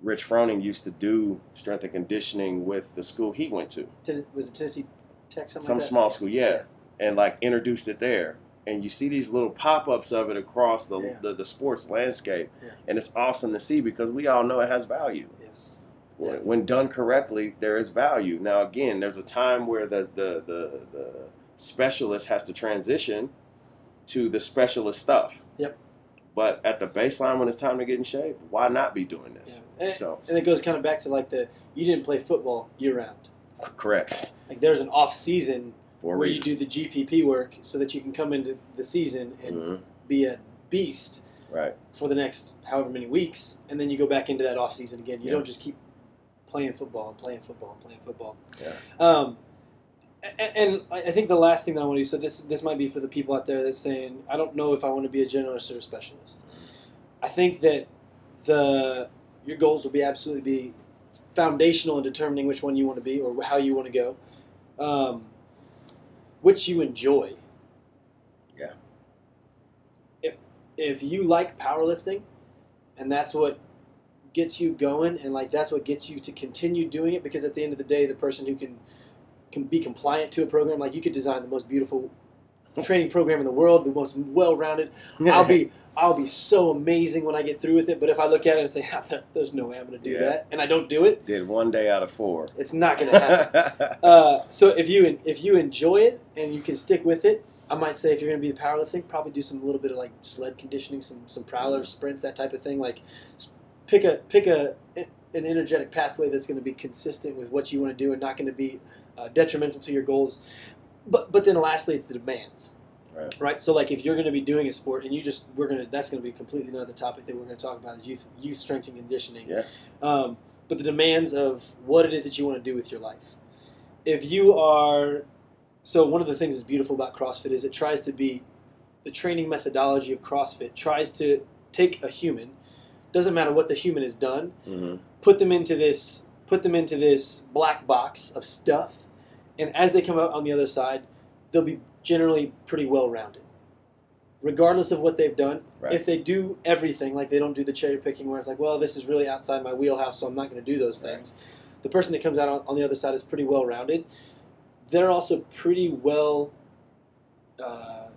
Rich Froning used to do strength and conditioning with the school he went to, was it Tennessee Tech? Some like that? small school, yeah, and like introduced it there. And you see these little pop ups of it across the, Yeah. the, the sports landscape, Yeah. and it's awesome to see because we all know it has value. Yes. When, Yeah. when done correctly, there is value. Now, again, there's a time where the, the, the, the specialist has to transition to the specialist stuff. Yep. But at the baseline, when it's time to get in shape, why not be doing this? Yeah. And, So and it goes kind of back to like the you didn't play football year round. correct Like there's an off season for where you do the GPP work so that you can come into the season and Mhm. be a beast Right. for the next however many weeks, and then you go back into that off season again. You Yeah. don't just keep playing football and playing football and playing football. Yeah. Um, and I I think the last thing that I want to do. So this this might be for the people out there that's saying, I don't know if I want to be a generalist or a specialist. I think that the your goals will be absolutely be foundational in determining which one you want to be or how you want to go, um, which you enjoy. Yeah. If if you like powerlifting, and that's what gets you going, and like that's what gets you to continue doing it, because at the end of the day, the person who can can be compliant to a program, like you could design the most beautiful training program in the world, the most well-rounded. I'll be I'll be so amazing when I get through with it. But if I look at it and say, *laughs* "There's no way I'm going to do Yeah. that," and I don't do it, did one day out of four. it's not going to happen. *laughs* uh, so if you if you enjoy it and you can stick with it, I might say if you're going to be the powerlifting, probably do some little bit of like sled conditioning, some some prowler sprints, that type of thing. Like pick a pick a an energetic pathway that's going to be consistent with what you want to do and not going to be uh, detrimental to your goals. But but then lastly, it's the demands. Right. Right. So like if you're going to be doing a sport and you just we're gonna that's going to be completely another topic that we're going to talk about is youth youth strength and conditioning. Yeah. Um, but the demands of what it is that you want to do with your life. If you are, so one of the things that's beautiful about CrossFit is it tries to be, the training methodology of CrossFit tries to take a human, doesn't matter what the human has done, hmm put them into this, put them into this black box of stuff, and as they come out on the other side, they'll be generally pretty well rounded. Regardless of what they've done, Right. if they do everything, like they don't do the cherry picking where it's like, well, this is really outside my wheelhouse, so I'm not going to do those Right. things. The person that comes out on, on the other side is pretty well rounded. They're also pretty well, uh,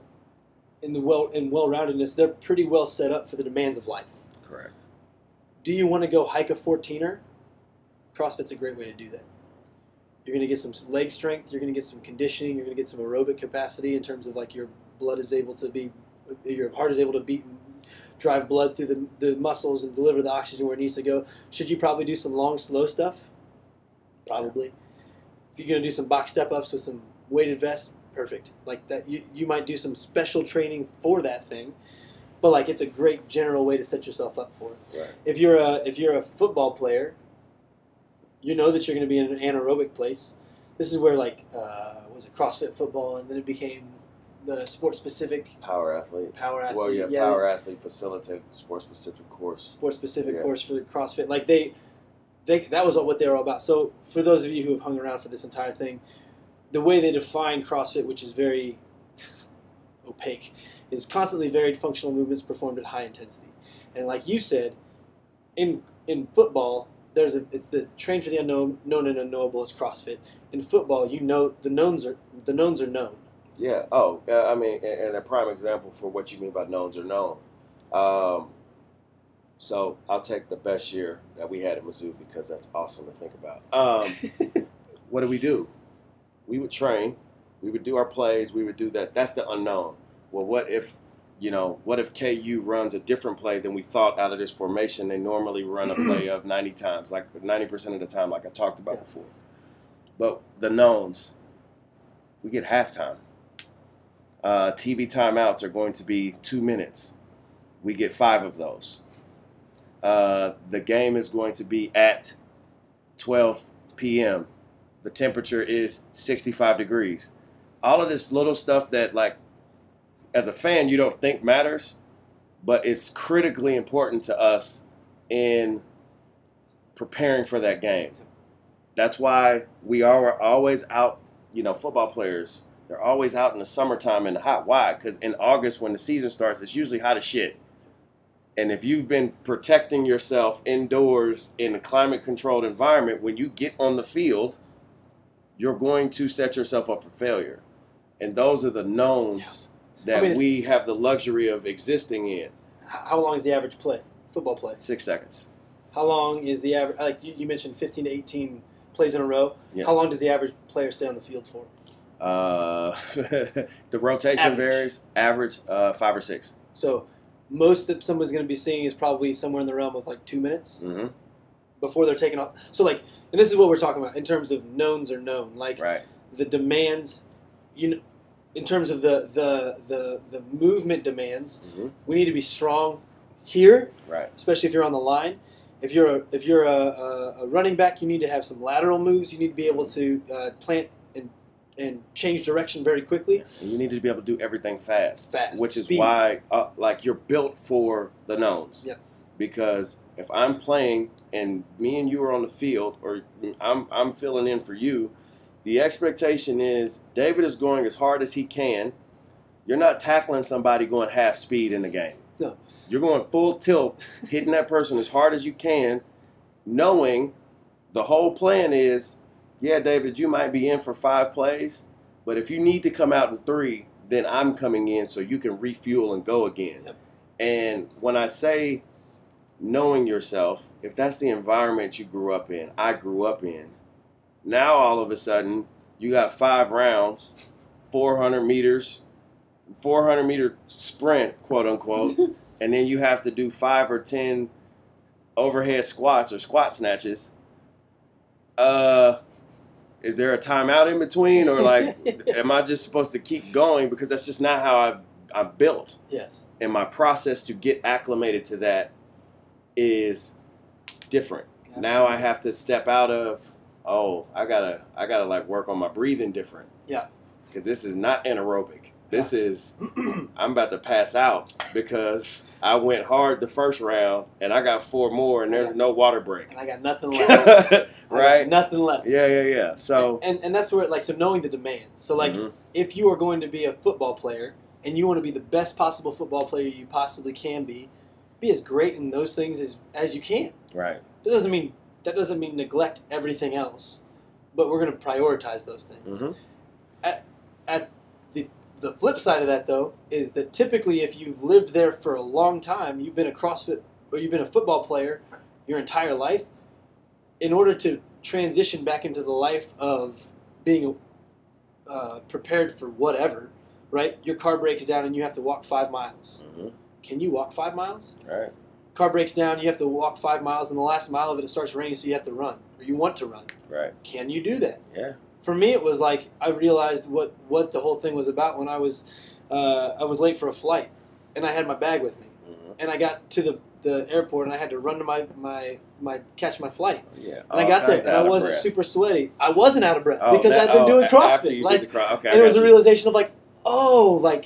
in the well in well roundedness. They're pretty well set up for the demands of life. Correct. Do you want to go hike a 14er? CrossFit's a great way to do that. You're going to get some leg strength. You're going to get some conditioning. You're going to get some aerobic capacity in terms of like your blood is able to be, your heart is able to beat, drive blood through the, the muscles and deliver the oxygen where it needs to go. Should you probably do some long, slow stuff? Probably. If you're going to do some box step ups with some weighted vest, perfect. Like that, you, you might do some special training for that thing, but like it's a great general way to set yourself up for it Right. if you're a if you're a football player, you know that you're going to be in an anaerobic place. This is where like uh, was it CrossFit football, and then it became the sport specific Power athlete. power athlete. Well, yeah, power athlete facilitated sport specific course. sport specific Yeah. course for CrossFit. Like they, they that was what they were all about. So for those of you who have hung around for this entire thing, the way they define CrossFit, which is very *laughs* opaque, is constantly varied functional movements performed at high intensity. And like you said, in in football, there's a it's the train for the unknown, known and unknowable is CrossFit. In football, you know the knowns are the knowns are known. Yeah. Oh, uh, I mean, and and a prime example for what you mean by knowns are known. Um, so I'll take the best year that we had at Mizzou because that's awesome to think about. Um, *laughs* what do we do? We would train, we would do our plays, we would do that. That's the unknown. Well, what if, you know, what if KU runs a different play than we thought out of this formation? They normally run a play of 90 times, like 90% of the time, like I talked about before. But the knowns, we get halftime. Uh, TV timeouts are going to be two minutes. We get five of those. Uh, the game is going to be at 12 p.m. The temperature is 65 degrees. All of this little stuff that, like, as a fan, you don't think matters, but it's critically important to us in preparing for that game. That's why we are always out, you know, football players, they're always out in the summertime in the hot. Why? Because in August, when the season starts, it's usually hot as shit. And if you've been protecting yourself indoors in a climate controlled environment, when you get on the field, you're going to set yourself up for failure. And those are the knowns that I mean, we have the luxury of existing in. How long is the average play? Football play. Six seconds. How long is the average? Like you, you mentioned, fifteen to eighteen plays in a row. Yeah. How long does the average player stay on the field for? Uh, *laughs* the rotation Average. varies. Average uh, five or six. So most that someone's going to be seeing is probably somewhere in the realm of like two minutes hmm before they're taken off. So like, and this is what we're talking about in terms of knowns or known, like Right. the demands, you know, in terms of the the the, the movement demands. hmm We need to be strong here, Right. especially if you're on the line. If you're a, if you're a, a, a running back, you need to have some lateral moves. You need to be able to uh, plant and and change direction very quickly. And you need to be able to do everything fast. Fast, Which is speed. why, uh, like, you're built for the knowns. Yep. Because if I'm playing and me and you are on the field, or I'm I'm filling in for you, the expectation is David is going as hard as he can. You're not tackling somebody going half speed in the game. No. You're going full tilt, *laughs* hitting that person as hard as you can, knowing the whole plan is, yeah, David, you might be in for five plays, but if you need to come out in three, then I'm coming in so you can refuel and go again. Yep. And when I say knowing yourself, if that's the environment you grew up in, I grew up in, now all of a sudden you got five rounds, 400 meters, 400 meter sprint, quote unquote, *laughs* and then you have to do five or 10 overhead squats or squat snatches. Uh, is there a timeout in between, or like, *laughs* am I just supposed to keep going because that's just not how I I'm built, yes. and my process to get acclimated to that is different. Now I have to step out of oh I gotta I gotta like work on my breathing different. Yeah. Because this is not anaerobic. This is *clears throat* I'm about to pass out because I went hard the first round and I got four more and there's no water break. and I got nothing *laughs* left. Right? nothing left. Yeah, yeah, yeah. So and and that's where like so knowing the demands. So like Mhm. if you are going to be a football player and you want to be the best possible football player you possibly can be, be as great in those things as as you can. right. That doesn't mean that doesn't mean neglect everything else, but we're going to prioritize those things. hmm At the the flip side of that though is that typically if you've lived there for a long time, you've been a CrossFit or you've been a football player your entire life, in order to transition back into the life of being uh, prepared for whatever, right? Your car breaks down and you have to walk five miles. hmm Can you walk five miles? Right. Car breaks down, you have to walk five miles, and the last mile of it, it starts raining, so you have to run, or you want to run. Right. Can you do that? Yeah. For me, it was like I realized what what the whole thing was about when I was uh, I was late for a flight, and I had my bag with me, hmm and I got to the, the airport, and I had to run to my my, my catch my flight, Yeah. and I got there, and I wasn't breath. super sweaty. I wasn't out of breath Oh, because that- I've been oh, doing CrossFit, you like, cro- okay, and it was got a realization of like, oh, like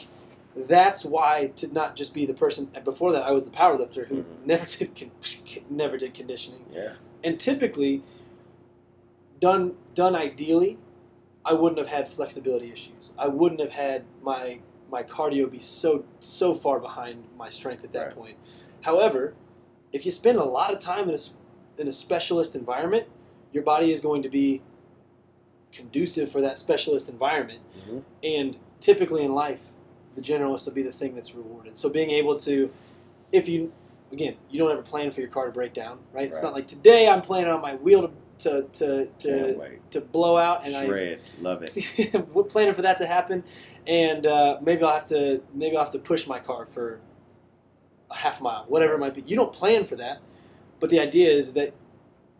that's why to not just be the person. Before that, I was the power lifter who Mhm. never did con- *laughs* never did conditioning, Yeah. and typically done done ideally, I wouldn't have had flexibility issues. I wouldn't have had my my cardio be so so far behind my strength at that Right. point. However, if you spend a lot of time in a in a specialist environment, your body is going to be conducive for that specialist environment. Mhm. And typically in life, the generalist will be the thing that's rewarded. So being able to, if you, again, you don't ever plan for your car to break down, right? It's Right. not like today I'm planning on my wheel to to to Can't to, wait. to blow out, and Shred. Love it. I *laughs* we're planning for that to happen, and uh, maybe I'll have to maybe I'll have to push my car for a half mile, whatever it might be. You don't plan for that, but the idea is that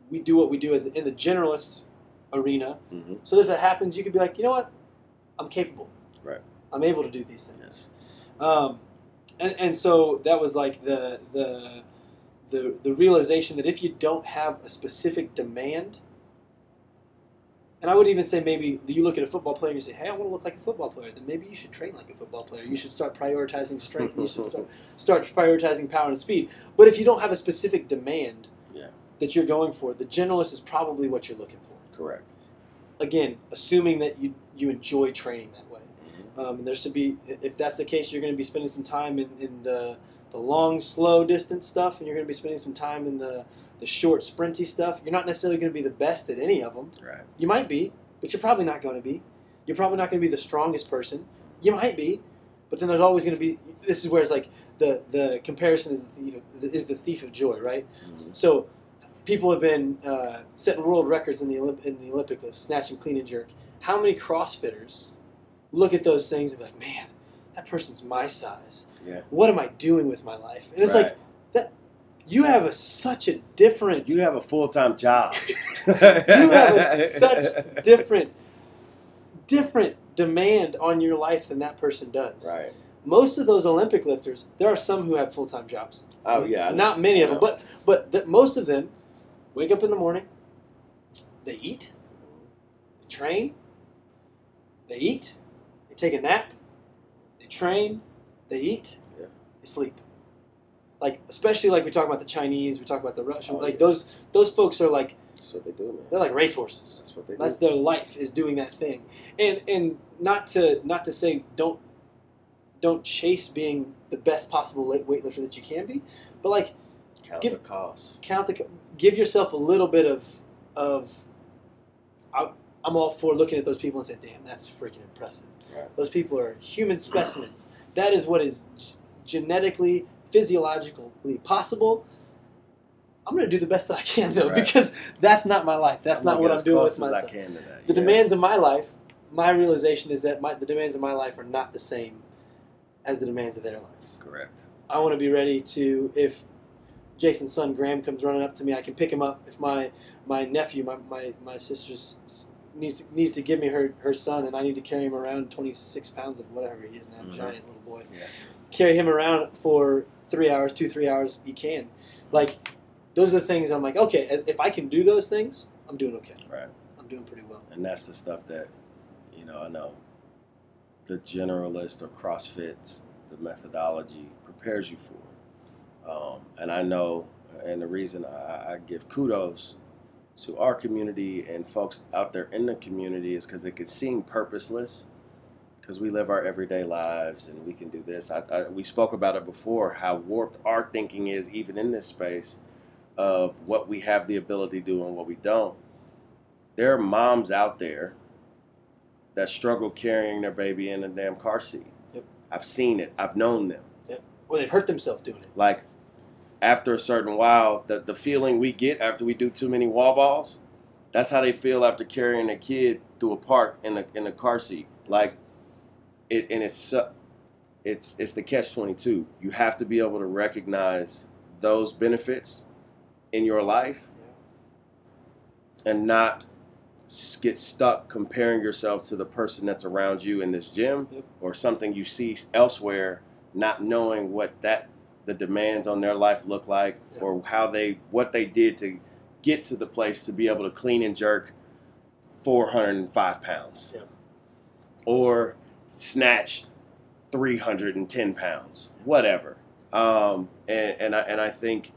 we do what we do as in the generalist arena. hmm So if that happens, you could be like, you know what, I'm capable. I'm able to do these things. Yes. Um, and and so that was like the the the the realization that if you don't have a specific demand, and I would even say maybe you look at a football player and you say, hey, I want to look like a football player. Then maybe you should train like a football player. You should start prioritizing strength. and you should start, *laughs* start prioritizing power and speed. But if you don't have a specific demand Yeah. that you're going for, the generalist is probably what you're looking for. Correct. Again, assuming that you you enjoy training that. Um, there should be, if that's the case, you're going to be spending some time in, in the, the long, slow distance stuff, and you're going to be spending some time in the, the short, sprinty stuff. You're not necessarily going to be the best at any of them. Right. You might be, but you're probably not going to be. You're probably not going to be the strongest person. You might be, but then there's always going to be. This is where it's like the the comparison is the thief of, is the thief of joy, right? Mhm. So people have been uh, setting world records in the Olymp- in the Olympic lifts, snatch and clean and jerk. How many CrossFitters look at those things and be like, man, that person's my size. Yeah. What am I doing with my life? And it's Right. like that. You have a, such a different. you have a full time job. *laughs* you have a, such *laughs* different, different demand on your life than that person does. right. Most of those Olympic lifters, there are some who have full time jobs. Oh yeah. Not many of them, but but the, most of them wake up in the morning, they eat, they train, they eat, take a nap, they train, they eat, Yeah. they sleep. Like especially like we talk about the Chinese, we talk about the Russian, Oh, like yeah. those those folks are like That's what they do, man. they're like racehorses. That's what they do. That's their life is doing that thing, and and not to not to say don't don't chase being the best possible weight- weightlifter that you can be, but like Count give- the cost. count the give yourself a little bit of of I, I'm all for looking at those people and say, damn, that's freaking impressive. Right. Those people are human specimens. That is what is g- genetically, physiologically possible. I'm going to do the best that I can though, Right. because that's not my life. That's I'm not what I'm doing with myself. I can to that. The yeah. demands of my life, my realization is that my, the demands of my life are not the same as the demands of their life. Correct. I want to be ready to if Jason's son Graham comes running up to me, I can pick him up. If my my nephew, my my, my sister's needs to, needs to give me her, her son, and I need to carry him around twenty six pounds of whatever he is now, Mhm. giant little boy. Yeah. Carry him around for three hours, two three hours. You can, like, those are the things I'm like, okay, if if I can do those things, I'm doing okay. Right. I'm doing pretty well. And that's the stuff that, you know, I know the generalist or CrossFits, the methodology prepares you for. Um, and I know, and the reason I, I give kudos to our community and folks out there in the community is because it can seem purposeless because we live our everyday lives and we can do this. I, I, we spoke about it before how warped our thinking is, even in this space, of what we have the ability to do and what we don't there are moms out there that struggle carrying their baby in a damn car seat. Yep. I've seen it. I've known them. Well, they've hurt themselves doing it. Like after a certain while, the, the feeling we get after we do too many wall balls, that's how they feel after carrying a kid through a park in a in a car seat. Like it and it's it's it's the catch twenty two. You have to be able to recognize those benefits in your life and not get stuck comparing yourself to the person that's around you in this gym Yep. or something you see elsewhere not knowing what that the demands on their life look like Yeah. or how they what they did to get to the place to be able to clean and jerk 405 pounds Yeah. or snatch 310 pounds whatever um, and, and, I, and I think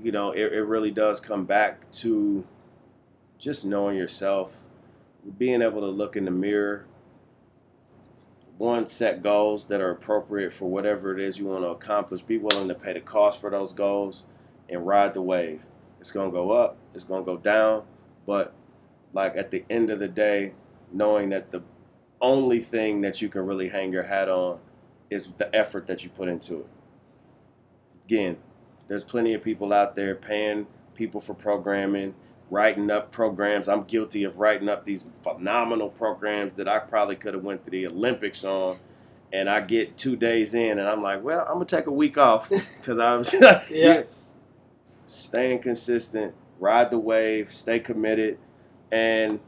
you know it, it really does come back to just knowing yourself being able to look in the mirror one set goals that are appropriate for whatever it is you want to accomplish. Be willing to pay the cost for those goals and ride the wave. It's going to go up it's going to go down but like at the end of the day knowing that the only thing that you can really hang your hat on is the effort that you put into it. Again there's plenty of people out there paying people for programming writing up programs. I'm guilty of writing up these phenomenal programs that i probably could have went to the olympics on and i get two days in and i'm like well i'm gonna take a week off *laughs* because i'm *laughs* Yeah. staying consistent ride the wave stay committed and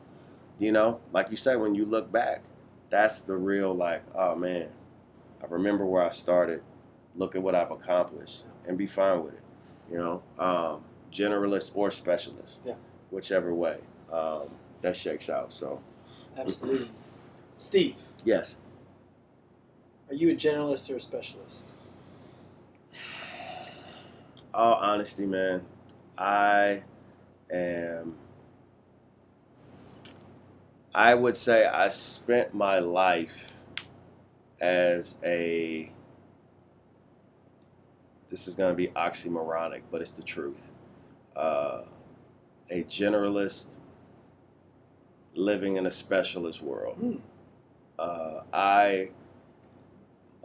you know like you said when you look back that's the real like oh man i remember where i started. Look at what i've accomplished and be fine with it you know? Um, generalist or specialist. Yeah. Whichever way um, that shakes out so. Absolutely. Steve, yes. Are you a generalist or a specialist? all honesty man. I am i would say i spent my life as a this is going to be oxymoronic but it's the truth. Uh, a generalist living in a specialist world Hmm. uh, I,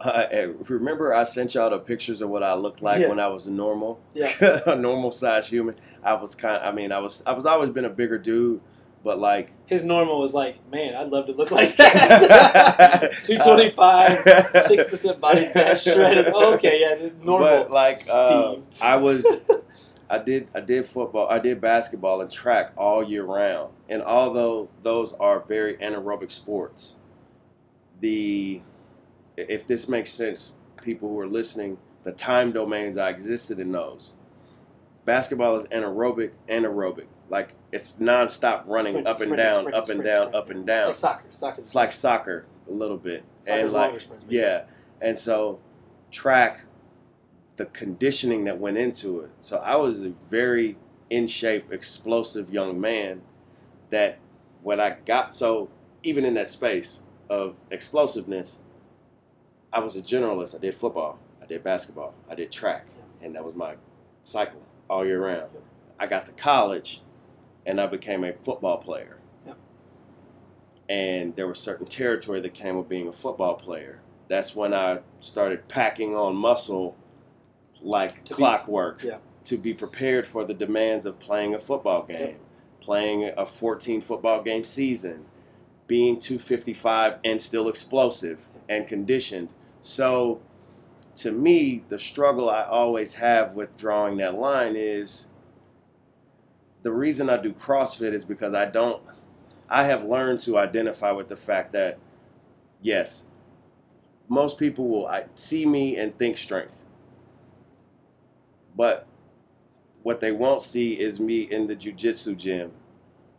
*laughs* I remember I sent y'all the pictures of what I looked like Yeah. when I was a normal, Yeah. *laughs* a normal sized human. I was kind. I mean, I was. I was always been a bigger dude, but like His normal was like, man, I'd love to look like *laughs* that. Two twenty five, six percent body fat, shredded. Okay, yeah, normal. But like uh, I was, I did I did football, I did basketball and track all year round, and although those are very anaerobic sports, the if this makes sense, people who are listening, the time domains I existed in those. Basketball is anaerobic, anaerobic, like it's nonstop running Sprint, up and sprint, down, sprint, up and down, up and It's down. like soccer. Soccer. It's like soccer a little bit, Soccer's and like yeah, and so track, the conditioning that went into it. So I was a very in shape, explosive young man. That when I got so even in that space of explosiveness, I was a generalist. I did football, I did basketball, I did track, and that was my cycle all year round. I got to college, and I became a football player and there was certain territory that came with being a football player. That's when I started packing on muscle like To be- clockwork yeah. to be prepared for the demands of playing a football game, Yep. playing a 14 football game season, being 255 and still explosive and conditioned. So to me, the struggle I always have with drawing that line is the reason I do CrossFit is because I don't I have learned to identify with the fact that yes, most people will see me and think strength. But what they won't see is me in the jujitsu gym.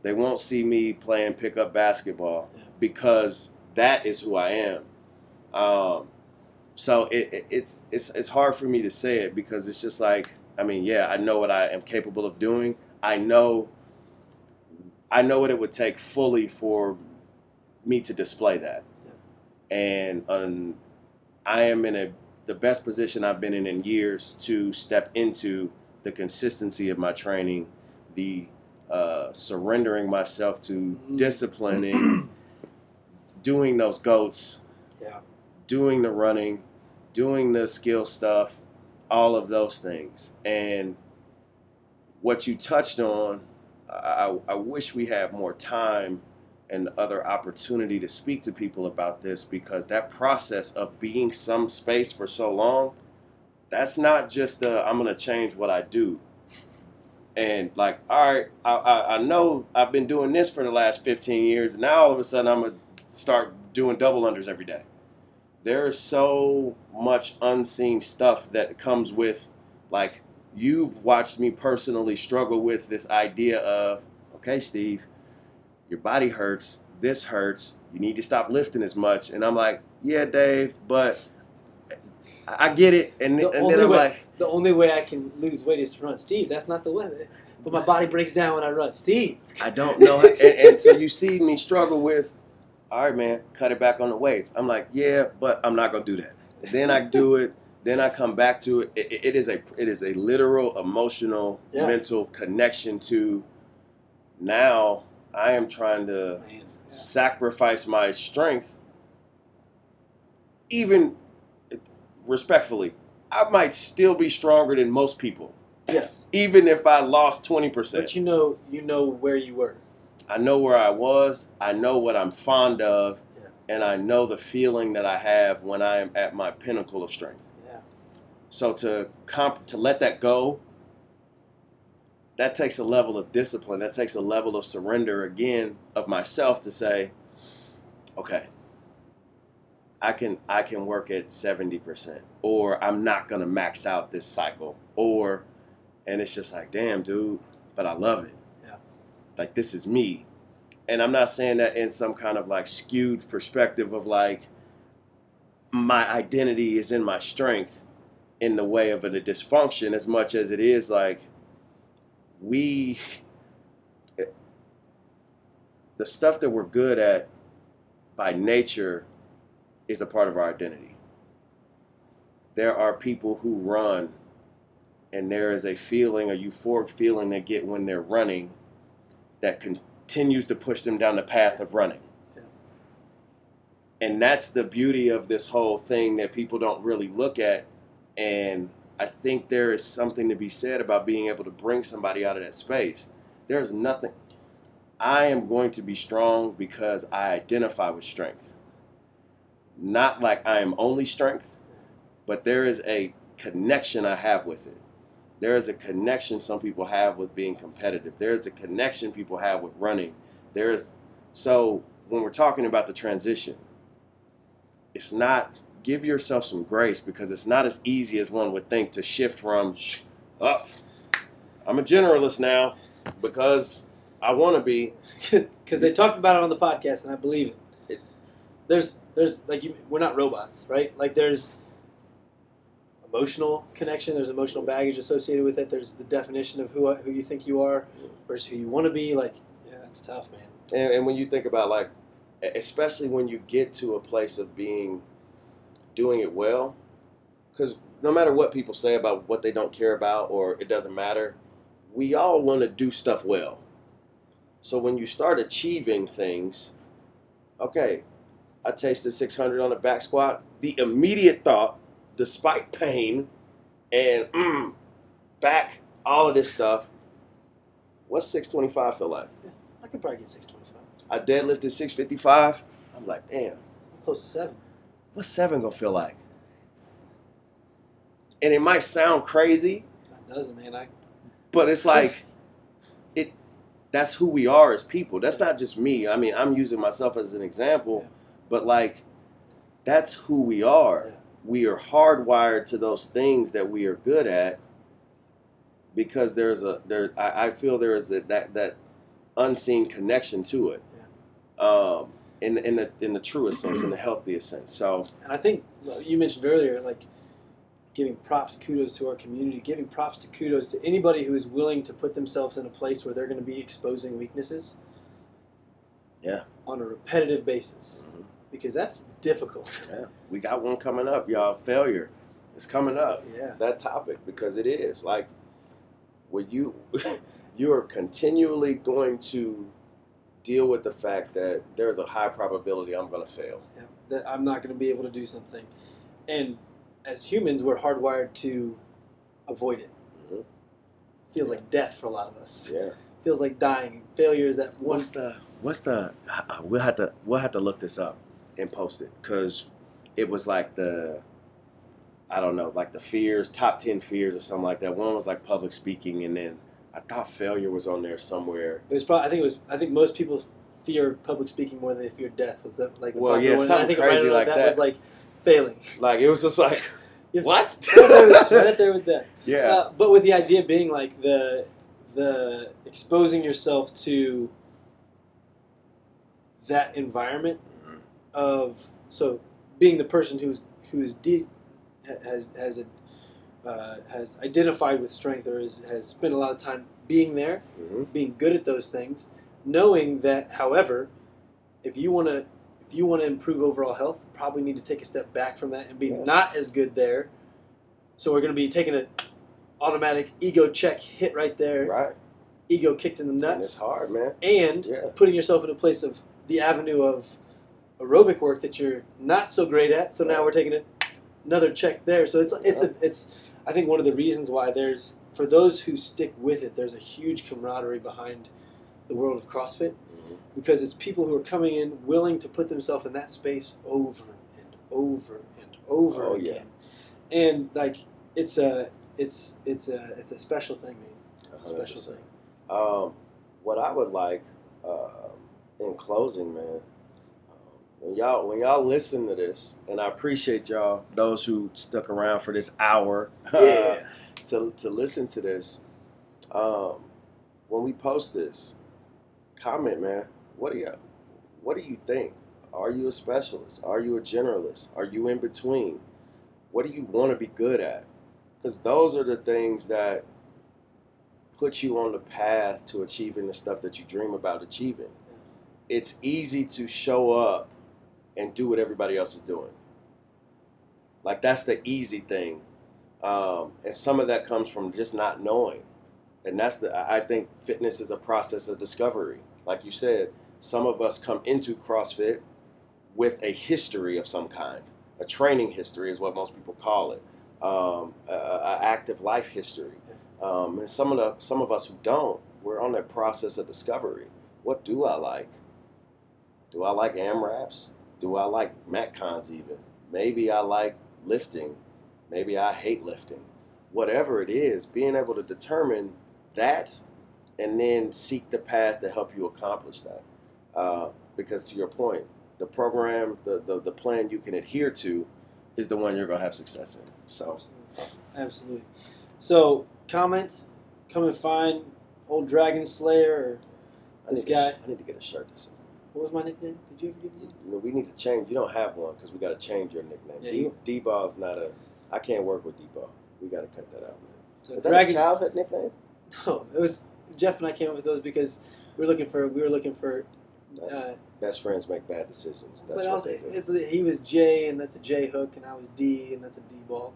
They won't see me playing pickup basketball because that is who I am. Um, so it, it, it's it's it's hard for me to say it because it's just like I mean, yeah, I know what I am capable of doing. I know I know what it would take fully for me to display that. And um, I am in a the best position I've been in in years to step into the consistency of my training, the uh, surrendering myself to Mhm. disciplining, *clears throat* doing those goats, Yeah. doing the running, doing the skill stuff, all of those things. And what you touched on, I, I wish we had more time and other opportunity to speak to people about this because that process of being some space for so long, that's not just I'm gonna change what I do. And like, all right, I, I, I know I've been doing this for the last 15 years. Now all of a sudden I'm gonna start doing double unders every day. There is so much unseen stuff that comes with, like, you've watched me personally struggle with this idea of, okay, Steve, your body hurts, this hurts, you need to stop lifting as much. And I'm like, yeah, Dave, but I get it. And, The and then I'm way- like, The only way I can lose weight is to run. Steve, that's not the way. But my body breaks down when I run. Steve. I don't know. and, and so you see me struggle with, all right, man, cut it back on the weights. I'm like, yeah, but I'm not gonna do that. Then I do it. Then I come back to it. It, it is a it is a literal, emotional, Yeah. mental connection to. Now I am trying to Man, yeah. sacrifice my strength. Even respectfully, I might still be stronger than most people, Yes. even if I lost twenty percent. But you know, you know where you were. I know where I was. I know what I'm fond of, Yeah. and I know the feeling that I have when I am at my pinnacle of strength. Yeah. So to comp- to let that go, that takes a level of discipline. That takes a level of surrender again of myself to say, okay, I can I can work at seventy percent, or I'm not gonna max out this cycle, or, and it's just like, damn, dude, but I love it. Yeah. Like this is me, and I'm not saying that in some kind of like skewed perspective of like my identity is in my strength in the way of a dysfunction as much as it is like we the stuff that we're good at by nature is a part of our identity. There are people who run and there is a feeling, a euphoric feeling they get when they're running that continues to push them down the path of running. Yeah. And that's the beauty of this whole thing that people don't really look at. And I think there is something to be said about being able to bring somebody out of that space. There's nothing. I am going to be strong because I identify with strength. Not like I am only strength, but there is a connection I have with it. There is a connection some people have with being competitive. There is a connection people have with running. There is so when we're talking about the transition, it's not give yourself some grace because it's not as easy as one would think to shift from up. I'm a generalist now because I want to be. *laughs* because they talked about it on the podcast, and I believe it. There's, there's like you, we're not robots, right? Like there's emotional connection. There's emotional baggage associated with it. There's the definition of who who you think you are versus who you want to be. Like, yeah, it's tough, man. And, and when you think about like, especially when you get to a place of being, doing it well, because no matter what people say about what they don't care about or it doesn't matter, we all want to do stuff well. So when you start achieving things, okay, I tasted 600 on the back squat. The immediate thought, despite pain and mm, back, all of this stuff, what's 625 feel like? I could probably get six twenty five. I deadlifted 655. I'm like, damn, I'm Close to seven. What's seven gonna feel like? And it might sound crazy, That doesn't, man. I but it's like it that's who we are as people that's not just me i mean i'm using myself as an example Yeah. but like that's who we are Yeah. we are hardwired to those things that we are good at because there's a there i, I feel there is that, that that unseen connection to it um in, in the in the truest sense in the *clears throat* healthiest sense so And I think you mentioned earlier, like giving props, kudos to our community, giving props to kudos to anybody who is willing to put themselves in a place where they're going to be exposing weaknesses. Yeah. On a repetitive basis, Mhm. because that's difficult. *laughs* yeah we got one coming up y'all failure is coming up yeah. that topic because it is like when you *laughs* you are continually going to deal with the fact that there's a high probability I'm going to fail. yeah. That I'm not going to be able to do something, and as humans, we're hardwired to avoid it. Mhm. Feels like death for a lot of us. Yeah. Feels like dying. Failure is that one. What's the what's the uh, we'll have to we'll have to look this up and post it cuz it was like the I don't know, like the fears, top 10 fears or something like that. One was like public speaking and then I thought failure was on there somewhere. It was probably. I think it was. I think most people fear public speaking more than they fear death. Was that like the Well, yeah, one? And I something think crazy around like that, that. was like failing. Like it was just like *laughs* what? *laughs* right up there with that. *laughs* yeah. Uh, but with the idea being like the the exposing yourself to that environment Mhm. of so being the person who's who's de- has has a, uh, has identified with strength or is, has spent a lot of time being there, Mhm. being good at those things, knowing that, however, if you want to if you want to improve overall health, probably need to take a step back from that and be Yeah. not as good there. So we're going to be taking an automatic ego check hit right there, Right. ego kicked in the And it's hard, man. and Yeah. putting yourself in a place of the avenue of aerobic work that you're not so great at. So now we're taking it another check there. So it's it's a, it's I think one of the reasons why there's for those who stick with it, there's a huge camaraderie behind the world of CrossFit Mhm. because it's people who are coming in willing to put themselves in that space over and over and over Oh, yeah. again. And like it's a it's it's a it's a special thing, man. It's a special thing. Um, what I would like um in closing, man, when y'all when y'all listen to this, and I appreciate y'all those who stuck around for this hour *laughs* Yeah. to to listen to this. Um, when we post this, comment, man. What do you what do you think? Are you a specialist? Are you a generalist? Are you in between? What do you want to be good at? Because those are the things that put you on the path to achieving the stuff that you dream about achieving. It's easy to show up and do what everybody else is doing. Like that's the easy thing, um, and some of that comes from just not knowing. And that's the I think fitness is a process of discovery. Like you said, some of us come into CrossFit with a history of some kind. A training history is what most people call it. Um, a, a active life history. Um, and some of the some of us who don't, we're on that process of discovery. what do I like? Do I like AMRAPs? Do I like Metcons even? Maybe I like lifting. Maybe I hate lifting. Whatever it is, being able to determine that and then seek the path to help you accomplish that. Uh, because to your point, the program, the, the, the plan you can adhere to is the one you're going to have success in. So, Absolutely. Absolutely. So, comment, come and find old Dragon Slayer. Or This need, guy- I need to get a shirt this what was my nickname? Did you ever give me? You know, we need to change. You don't have one because we got to change your nickname. Yeah, D you- D-ball's not a. I can't work with D-ball. We got to cut that out, man. So Is that a childhood nickname? *laughs* No, it was Jeff and I came up with those because we were looking for we were looking for. Uh, best friends make bad decisions. That's but what also, they do. it's, he was J and that's a J hook and I was D and that's a D ball.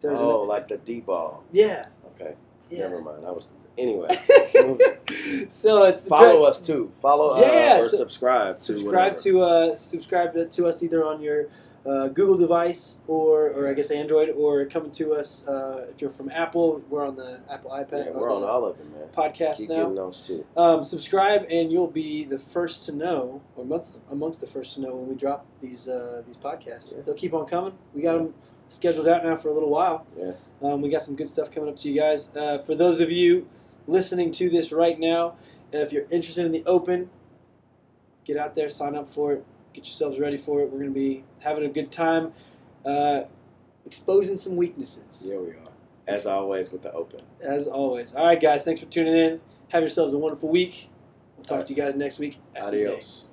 There's oh, an- like the D-ball. yeah, Okay, yeah. never mind. I was anyway. *laughs* so it's follow us too. Follow uh, or so- subscribe to subscribe whatever. to uh, subscribe to, to us either on your uh, Google device or or I guess Android or coming to us uh, if you're from Apple. We're on the Apple iPad. Yeah, we're on all of them, man. podcast Keep now. those too. Um, subscribe and you'll be the first to know, or amongst amongst the first to know when we drop these uh, these podcasts. Yeah. They'll keep on coming. We got them scheduled out now for a little while. Yeah. Um, we got some good stuff coming up to you guys. Uh, for those of you listening to this right now, if you're interested in the Open, get out there, sign up for it, get yourselves ready for it. We're going to be having a good time, uh, exposing some weaknesses, Here we are. As always with the open. as always. All right, guys, thanks for tuning in. Have yourselves a wonderful week. We'll talk to you guys next week. Adios.